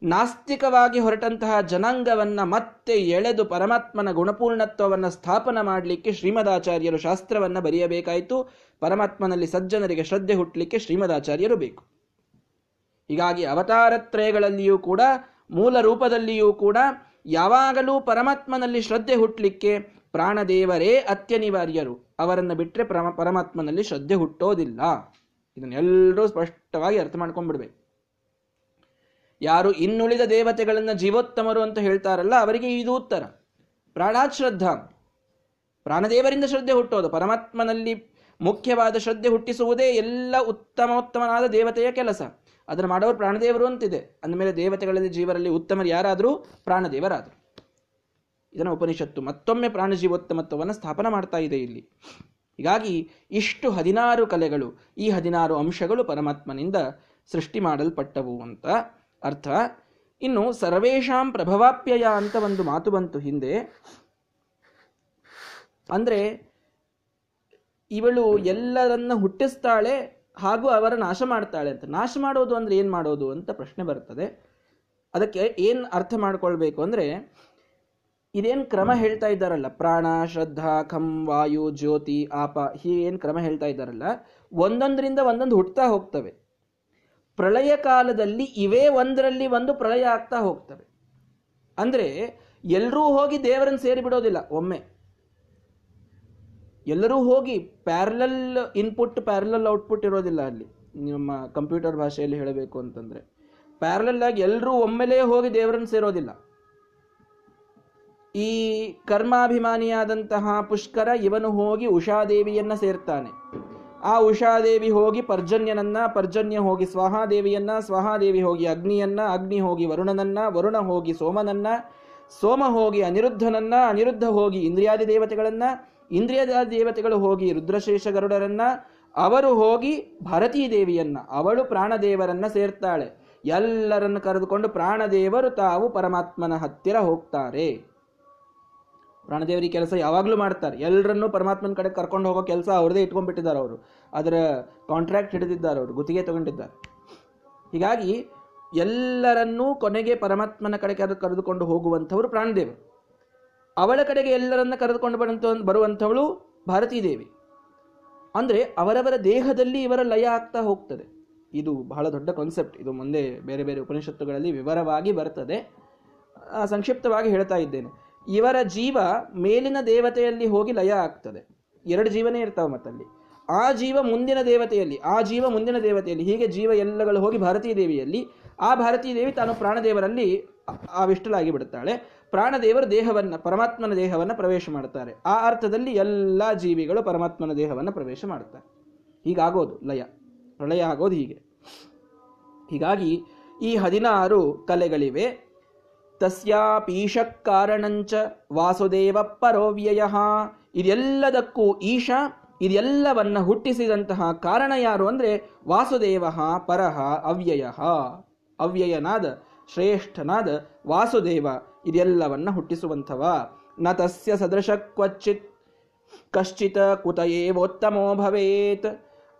Speaker 1: ನಾಸ್ತಿಕವಾಗಿ ಹೊರಟಂತಹ ಜನಾಂಗವನ್ನ ಮತ್ತೆ ಎಳೆದು ಪರಮಾತ್ಮನ ಗುಣಪೂರ್ಣತ್ವವನ್ನು ಸ್ಥಾಪನ ಮಾಡಲಿಕ್ಕೆ ಶ್ರೀಮದಾಚಾರ್ಯರು ಶಾಸ್ತ್ರವನ್ನು ಬರೆಯಬೇಕಾಯಿತು. ಪರಮಾತ್ಮನಲ್ಲಿ ಸಜ್ಜನರಿಗೆ ಶ್ರದ್ಧೆ ಹುಟ್ಟಲಿಕ್ಕೆ ಶ್ರೀಮದಾಚಾರ್ಯರು ಬೇಕು. ಹೀಗಾಗಿ ಅವತಾರತ್ರಯಗಳಲ್ಲಿಯೂ ಕೂಡ, ಮೂಲ ರೂಪದಲ್ಲಿಯೂ ಕೂಡ ಯಾವಾಗಲೂ ಪರಮಾತ್ಮನಲ್ಲಿ ಶ್ರದ್ಧೆ ಹುಟ್ಟಲಿಕ್ಕೆ ಪ್ರಾಣದೇವರೇ ಅತ್ಯನಿವಾರ್ಯರು. ಅವರನ್ನು ಬಿಟ್ಟರೆ ಪರಮಾತ್ಮನಲ್ಲಿ ಶ್ರದ್ಧೆ ಹುಟ್ಟೋದಿಲ್ಲ. ಇದನ್ನೆಲ್ಲರೂ ಸ್ಪಷ್ಟವಾಗಿ ಅರ್ಥ ಮಾಡ್ಕೊಂಡ್ಬಿಡ್ಬೇಕು. ಯಾರು ಇನ್ನುಳಿದ ದೇವತೆಗಳನ್ನ ಜೀವೋತ್ತಮರು ಅಂತ ಹೇಳ್ತಾರಲ್ಲ, ಅವರಿಗೆ ಇದು ಉತ್ತರ. ಪ್ರಾಣಾತ್ ಶ್ರದ್ಧಾ ಪ್ರಾಣದೇವರಿಂದ ಶ್ರದ್ಧೆ ಹುಟ್ಟೋದು. ಪರಮಾತ್ಮನಲ್ಲಿ ಮುಖ್ಯವಾದ ಶ್ರದ್ಧೆ ಹುಟ್ಟಿಸುವುದೇ ಎಲ್ಲ ಉತ್ತಮೋತ್ತಮನಾದ ದೇವತೆಯ ಕೆಲಸ. ಅದನ್ನು ಮಾಡೋರು ಪ್ರಾಣದೇವರು ಅಂತಿದೆ. ಅಂದಮೇಲೆ ದೇವತೆಗಳಲ್ಲಿ ಜೀವರಲ್ಲಿ ಉತ್ತಮರು ಯಾರಾದರೂ ಪ್ರಾಣದೇವರಾದರು. ಇದನ್ನು ಉಪನಿಷತ್ತು ಮತ್ತೊಮ್ಮೆ ಪ್ರಾಣಜೀವೋತ್ತಮತ್ವವನ್ನು ಸ್ಥಾಪನೆ ಮಾಡ್ತಾ ಇದೆ ಇಲ್ಲಿ. ಹೀಗಾಗಿ ಇಷ್ಟು ಹದಿನಾರು ಕಲೆಗಳು, ಈ ಹದಿನಾರು ಅಂಶಗಳು ಪರಮಾತ್ಮನಿಂದ ಸೃಷ್ಟಿ ಮಾಡಲ್ಪಟ್ಟವು ಅಂತ ಅರ್ಥ? ಇನ್ನು ಸರ್ವೇಶಾಂ ಪ್ರಭವಾಪ್ಯಯ ಅಂತ ಒಂದು ಮಾತು ಬಂತು ಹಿಂದೆ. ಅಂದರೆ ಇವಳು ಎಲ್ಲರನ್ನ ಹುಟ್ಟಿಸ್ತಾಳೆ ಹಾಗೂ ಅವರ ನಾಶ ಮಾಡ್ತಾಳೆ ಅಂತ. ನಾಶ ಮಾಡೋದು ಅಂದರೆ ಏನು ಮಾಡೋದು ಅಂತ ಪ್ರಶ್ನೆ ಬರ್ತದೆ. ಅದಕ್ಕೆ ಏನು ಅರ್ಥ ಮಾಡ್ಕೊಳ್ಬೇಕು ಅಂದರೆ ಇದೇನು ಕ್ರಮ ಹೇಳ್ತಾ ಇದ್ದಾರಲ್ಲ, ಪ್ರಾಣ, ಶ್ರದ್ಧಾ, ಖಂ, ವಾಯು, ಜ್ಯೋತಿ, ಆಪ, ಹೀಗೆ ಏನು ಕ್ರಮ ಹೇಳ್ತಾ ಇದ್ದಾರಲ್ಲ, ಒಂದೊಂದರಿಂದ ಒಂದೊಂದು ಹುಟ್ಟತಾ ಹೋಗ್ತವೆ. ಪ್ರಳಯ ಕಾಲದಲ್ಲಿ ಇವೇ ಒಂದರಲ್ಲಿ ಒಂದು ಪ್ರಳಯ ಆಗ್ತಾ ಹೋಗ್ತವೆ. ಅಂದರೆ ಎಲ್ಲರೂ ಹೋಗಿ ದೇವರನ್ನು ಸೇರಿ ಬಿಡೋದಿಲ್ಲ, ಒಮ್ಮೆ. ಎಲ್ಲರೂ ಹೋಗಿ ಪ್ಯಾರಲಲ್ ಇನ್ಪುಟ್ ಪ್ಯಾರಲಲ್ ಔಟ್ಪುಟ್ ಇರೋದಿಲ್ಲ ಅಲ್ಲಿ. ನಿಮ್ಮ ಕಂಪ್ಯೂಟರ್ ಭಾಷೆಯಲ್ಲಿ ಹೇಳಬೇಕು ಅಂತಂದರೆ. ಪ್ಯಾರಲಲ್ ಆಗಿ ಎಲ್ಲರೂ ಒಮ್ಮೆಲೇ ಹೋಗಿ ದೇವರನ್ನು ಸೇರೋದಿಲ್ಲ. ಈ ಕರ್ಮಾಭಿಮಾನಿಯಾದಂತಹ ಪುಷ್ಕರ ಇವನು ಹೋಗಿ ಉಷಾದೇವಿಯನ್ನು ಸೇರ್ತಾನೆ. ಆ ಉಷಾದೇವಿ ಹೋಗಿ ಪರ್ಜನ್ಯನನ್ನ, ಪರ್ಜನ್ಯ ಹೋಗಿ ಸ್ವಹಾದೇವಿಯನ್ನ, ಸ್ವಹಾದೇವಿ ಹೋಗಿ ಅಗ್ನಿಯನ್ನ, ಅಗ್ನಿ ಹೋಗಿ ವರುಣನನ್ನ, ವರುಣ ಹೋಗಿ ಸೋಮನನ್ನ, ಸೋಮ ಹೋಗಿ ಅನಿರುದ್ಧನನ್ನ, ಅನಿರುದ್ಧ ಹೋಗಿ ಇಂದ್ರಿಯಾದಿ ದೇವತೆಗಳನ್ನ, ಇಂದ್ರಿಯಾದಿ ದೇವತೆಗಳು ಹೋಗಿ ರುದ್ರಶೇಷ ಗರುಡರನ್ನ, ಅವರು ಹೋಗಿ ಭಾರತೀ ದೇವಿಯನ್ನ, ಅವಳು ಪ್ರಾಣದೇವರನ್ನ ಸೇರ್ತಾಳೆ. ಎಲ್ಲರನ್ನು ಕರೆದುಕೊಂಡು ಪ್ರಾಣದೇವರು ತಾವು ಪರಮಾತ್ಮನ ಹತ್ತಿರ ಹೋಗ್ತಾರೆ. ಪ್ರಾಣದೇವರಿಗೆ ಕೆಲಸ ಯಾವಾಗಲೂ ಮಾಡ್ತಾರೆ. ಎಲ್ಲರನ್ನೂ ಪರಮಾತ್ಮನ ಕಡೆ ಕರ್ಕೊಂಡು ಹೋಗೋ ಕೆಲಸ ಅವ್ರದೇ ಇಟ್ಕೊಂಡ್ಬಿಟ್ಟಿದ್ದಾರೆ ಅವರು. ಅದರ ಕಾಂಟ್ರಾಕ್ಟ್ ಹಿಡಿದಿದ್ದಾರೆ ಅವರು, ಗುತ್ತಿಗೆ ತಗೊಂಡಿದ್ದಾರೆ. ಹೀಗಾಗಿ ಎಲ್ಲರನ್ನೂ ಕೊನೆಗೆ ಪರಮಾತ್ಮನ ಕಡೆ ಕರೆ ಕರೆದುಕೊಂಡು ಹೋಗುವಂಥವರು ಪ್ರಾಣದೇವರು ಅವಳ ಕಡೆಗೆ ಎಲ್ಲರನ್ನ ಕರೆದುಕೊಂಡು ಬರಂತ ಬರುವಂಥವಳು ಭಾರತೀ ದೇವಿ ಅಂದರೆ ಅವರವರ ದೇಹದಲ್ಲಿ ಇವರ ಲಯ ಆಗ್ತಾ ಹೋಗ್ತದೆ. ಇದು ಬಹಳ ದೊಡ್ಡ ಕಾನ್ಸೆಪ್ಟ್ ಇದು ಮುಂದೆ ಬೇರೆ ಬೇರೆ ಉಪನಿಷತ್ತುಗಳಲ್ಲಿ ವಿವರವಾಗಿ ಬರ್ತದೆ. ಸಂಕ್ಷಿಪ್ತವಾಗಿ ಹೇಳ್ತಾ ಇದ್ದೇನೆ. ಇವರ ಜೀವ ಮೇಲಿನ ದೇವತೆಯಲ್ಲಿ ಹೋಗಿ ಲಯ ಆಗ್ತದೆ. ಎರಡು ಜೀವನೇ ಇರ್ತಾವೆ ಮತ್ತಲ್ಲಿ. ಆ ಜೀವ ಮುಂದಿನ ದೇವತೆಯಲ್ಲಿ, ಆ ಜೀವ ಮುಂದಿನ ದೇವತೆಯಲ್ಲಿ, ಹೀಗೆ ಜೀವ ಎಲ್ಲಗಳು ಹೋಗಿ ಭಾರತೀ ದೇವಿಯಲ್ಲಿ, ಆ ಭಾರತೀ ದೇವಿ ತಾನು ಪ್ರಾಣದೇವರಲ್ಲಿ ಆವಿಷ್ಟಲಾಗಿ ಬಿಡುತ್ತಾಳೆ. ಪ್ರಾಣದೇವರು ದೇಹವನ್ನ, ಪರಮಾತ್ಮನ ದೇಹವನ್ನು ಪ್ರವೇಶ ಮಾಡುತ್ತಾರೆ. ಆ ಅರ್ಥದಲ್ಲಿ ಎಲ್ಲ ಜೀವಿಗಳು ಪರಮಾತ್ಮನ ದೇಹವನ್ನು ಪ್ರವೇಶ ಮಾಡುತ್ತಾರೆ. ಹೀಗಾಗೋದು ಲಯ. ಪ್ರಳಯ ಆಗೋದು ಹೀಗೆ. ಹೀಗಾಗಿ ಈ ಹದಿನಾರು ಕಲೆಗಳಿವೆ. ತಸ್ಯಾಪೀಶ ಕಾರಣಂಚ ವಾಸುದೇವ ಪರೋವ್ಯಯ ಇದೆಲ್ಲದಕ್ಕೂ ಈಶ ಇದೆಲ್ಲವನ್ನ ಹುಟ್ಟಿಸಿದಂತಹ ಕಾರಣ ಯಾರು ಅಂದ್ರೆ ವಾಸುದೇವ ಪರಹ ಅವ್ಯಯ. ಅವ್ಯಯನಾದ, ಶ್ರೇಷ್ಠನಾದ ವಾಸುದೇವ ಇದೆಲ್ಲವನ್ನ ಹುಟ್ಟಿಸುವಂಥವ. ನ ತಸ್ಯ ಸದೃಶ ಕ್ವಚಿತ್, ಕಶ್ಚಿತ ಕುತಯೇವೋತ್ತಮೋ ಭವೇತ್.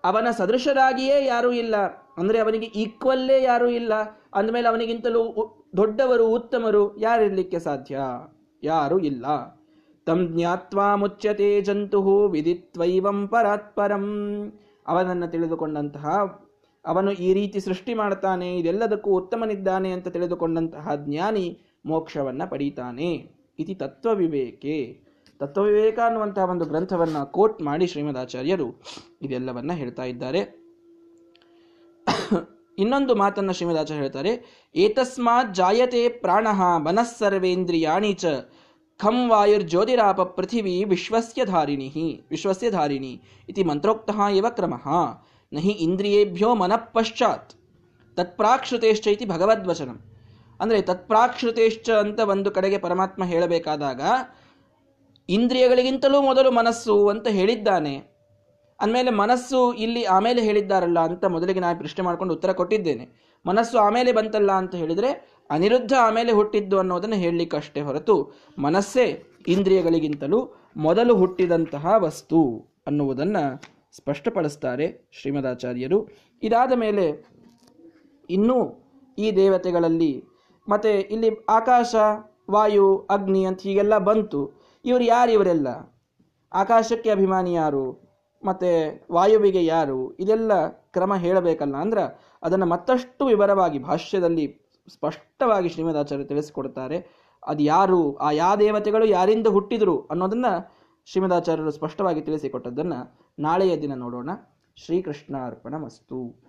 Speaker 1: ಅವನ ಸದೃಶರಾಗಿಯೇ ಯಾರೂ ಇಲ್ಲ. ಅಂದ್ರೆ ಅವನಿಗೆ ಈಕ್ವಲ್ಲೇ ಯಾರೂ ಇಲ್ಲ. ಅಂದಮೇಲೆ ಅವನಿಗಿಂತಲೂ ದೊಡ್ಡವರು, ಉತ್ತಮರು ಯಾರಿರಲಿಕ್ಕೆ ಸಾಧ್ಯ? ಯಾರು ಇಲ್ಲ. ತಂ ಜ್ಞಾತ್ವಾ ಮುಚ್ಚತೆ ಜಂತು ವಿದಿತ್ವೈವಂ ಪರಾತ್ಪರಂ. ಅವನನ್ನು ತಿಳಿದುಕೊಂಡಂತಹ, ಅವನು ಈ ರೀತಿ ಸೃಷ್ಟಿ ಮಾಡ್ತಾನೆ, ಇದೆಲ್ಲದಕ್ಕೂ ಉತ್ತಮನಿದ್ದಾನೆ ಅಂತ ತಿಳಿದುಕೊಂಡಂತಹ ಜ್ಞಾನಿ ಮೋಕ್ಷವನ್ನು ಪಡೀತಾನೆ. ಇತಿ ತತ್ವವಿವೇಕೆ? ತತ್ವವಿವೇಕ ಅನ್ನುವಂತಹ ಒಂದು ಗ್ರಂಥವನ್ನು ಕೋಟ್ ಮಾಡಿ ಶ್ರೀಮದಾಚಾರ್ಯರು ಇದೆಲ್ಲವನ್ನ ಹೇಳ್ತಾ ಇದ್ದಾರೆ. ಇನ್ನೊಂದು ಮಾತನ್ನ ಶ್ರೀಮದಾಚ ಹೇಳ್ತಾರೆ, ಏತಸ್ಮಾತ್ ಜಾಯತೆ ಪ್ರಾಣ ಮನಸ್ಸರ್ವೇಂದ್ರಿಯಾಣಿ ಚ ಖಂ ವಾಯುರ್ಜ್ಯೋತಿರಾಪ ಪೃಥಿವಿ ವಿಶ್ವಸ್ಯ ಧಾರಿಣಿ ವಿಶ್ವಸ್ಯ ಧಾರಿಣಿ ಇತಿ ಮಂತ್ರೋಕ್ತಃ ಇವ ಕ್ರಮ ನಹಿ ಇಂದ್ರಿಯೇಭ್ಯೋ ಮನಃಪಶ್ಚಾತ್ ತತ್ಪ್ರಾಕ್ಷುತೇಶ್ಚ ಇತಿ ಭಗವದ್ವಚನಂ. ಅಂದರೆ ತತ್ಪ್ರಾಕ್ಷುತೇಶ್ಚ ಅಂತ ಒಂದು ಕಡೆಗೆ ಪರಮಾತ್ಮ ಹೇಳಬೇಕಾದಾಗ, ಇಂದ್ರಿಯಗಳಿಗಿಂತಲೂ ಮೊದಲು ಮನಸ್ಸು ಅಂತ ಹೇಳಿದ್ದಾನೆ. ಅಂದಮೇಲೆ ಮನಸ್ಸು ಇಲ್ಲಿ ಆಮೇಲೆ ಹೇಳಿದ್ದಾರಲ್ಲ ಅಂತ ಮೊದಲಿಗೆ ನಾನು ಪ್ರಶ್ನೆ ಮಾಡ್ಕೊಂಡು ಉತ್ತರ ಕೊಟ್ಟಿದ್ದೇನೆ. ಮನಸ್ಸು ಆಮೇಲೆ ಬಂತಲ್ಲ ಅಂತ ಹೇಳಿದರೆ ಅನಿರುದ್ಧ ಆಮೇಲೆ ಹುಟ್ಟಿದ್ದು ಅನ್ನೋದನ್ನು ಹೇಳಲಿಕ್ಕಷ್ಟೇ ಹೊರತು ಮನಸ್ಸೇ ಇಂದ್ರಿಯಗಳಿಗಿಂತಲೂ ಮೊದಲು ಹುಟ್ಟಿದಂತಹ ವಸ್ತು ಅನ್ನುವುದನ್ನು ಸ್ಪಷ್ಟಪಡಿಸ್ತಾರೆ ಶ್ರೀಮದಾಚಾರ್ಯರು. ಇದಾದ ಮೇಲೆ ಇನ್ನೂ ಈ ದೇವತೆಗಳಲ್ಲಿ ಮತ್ತು ಇಲ್ಲಿ ಆಕಾಶ, ವಾಯು, ಅಗ್ನಿ ಅಂತ ಹೀಗೆಲ್ಲ ಬಂತು. ಇವರು ಯಾರು ಇವರೆಲ್ಲ? ಆಕಾಶಕ್ಕೆ ಅಭಿಮಾನಿ ಯಾರು? ಮತ್ತೆ ವಾಯುವಿಗೆ ಯಾರು ಇದೆಲ್ಲ ಕ್ರಮ ಹೇಳಬೇಕಲ್ಲ? ಅಂದ್ರೆ ಅದನ್ನು ಮತ್ತಷ್ಟು ವಿವರವಾಗಿ ಭಾಷ್ಯದಲ್ಲಿ ಸ್ಪಷ್ಟವಾಗಿ ಶ್ರೀಮದಾಚಾರ್ಯ ತಿಳಿಸಿಕೊಡ್ತಾರೆ. ಅದು ಯಾರು, ಆ ಯಾ ದೇವತೆಗಳು ಯಾರಿಂದ ಹುಟ್ಟಿದ್ರು ಅನ್ನೋದನ್ನ ಶ್ರೀಮದಾಚಾರ್ಯರು ಸ್ಪಷ್ಟವಾಗಿ ತಿಳಿಸಿಕೊಟ್ಟದ್ದನ್ನು ನಾಳೆಯ ದಿನ ನೋಡೋಣ. ಶ್ರೀಕೃಷ್ಣ ಮಸ್ತು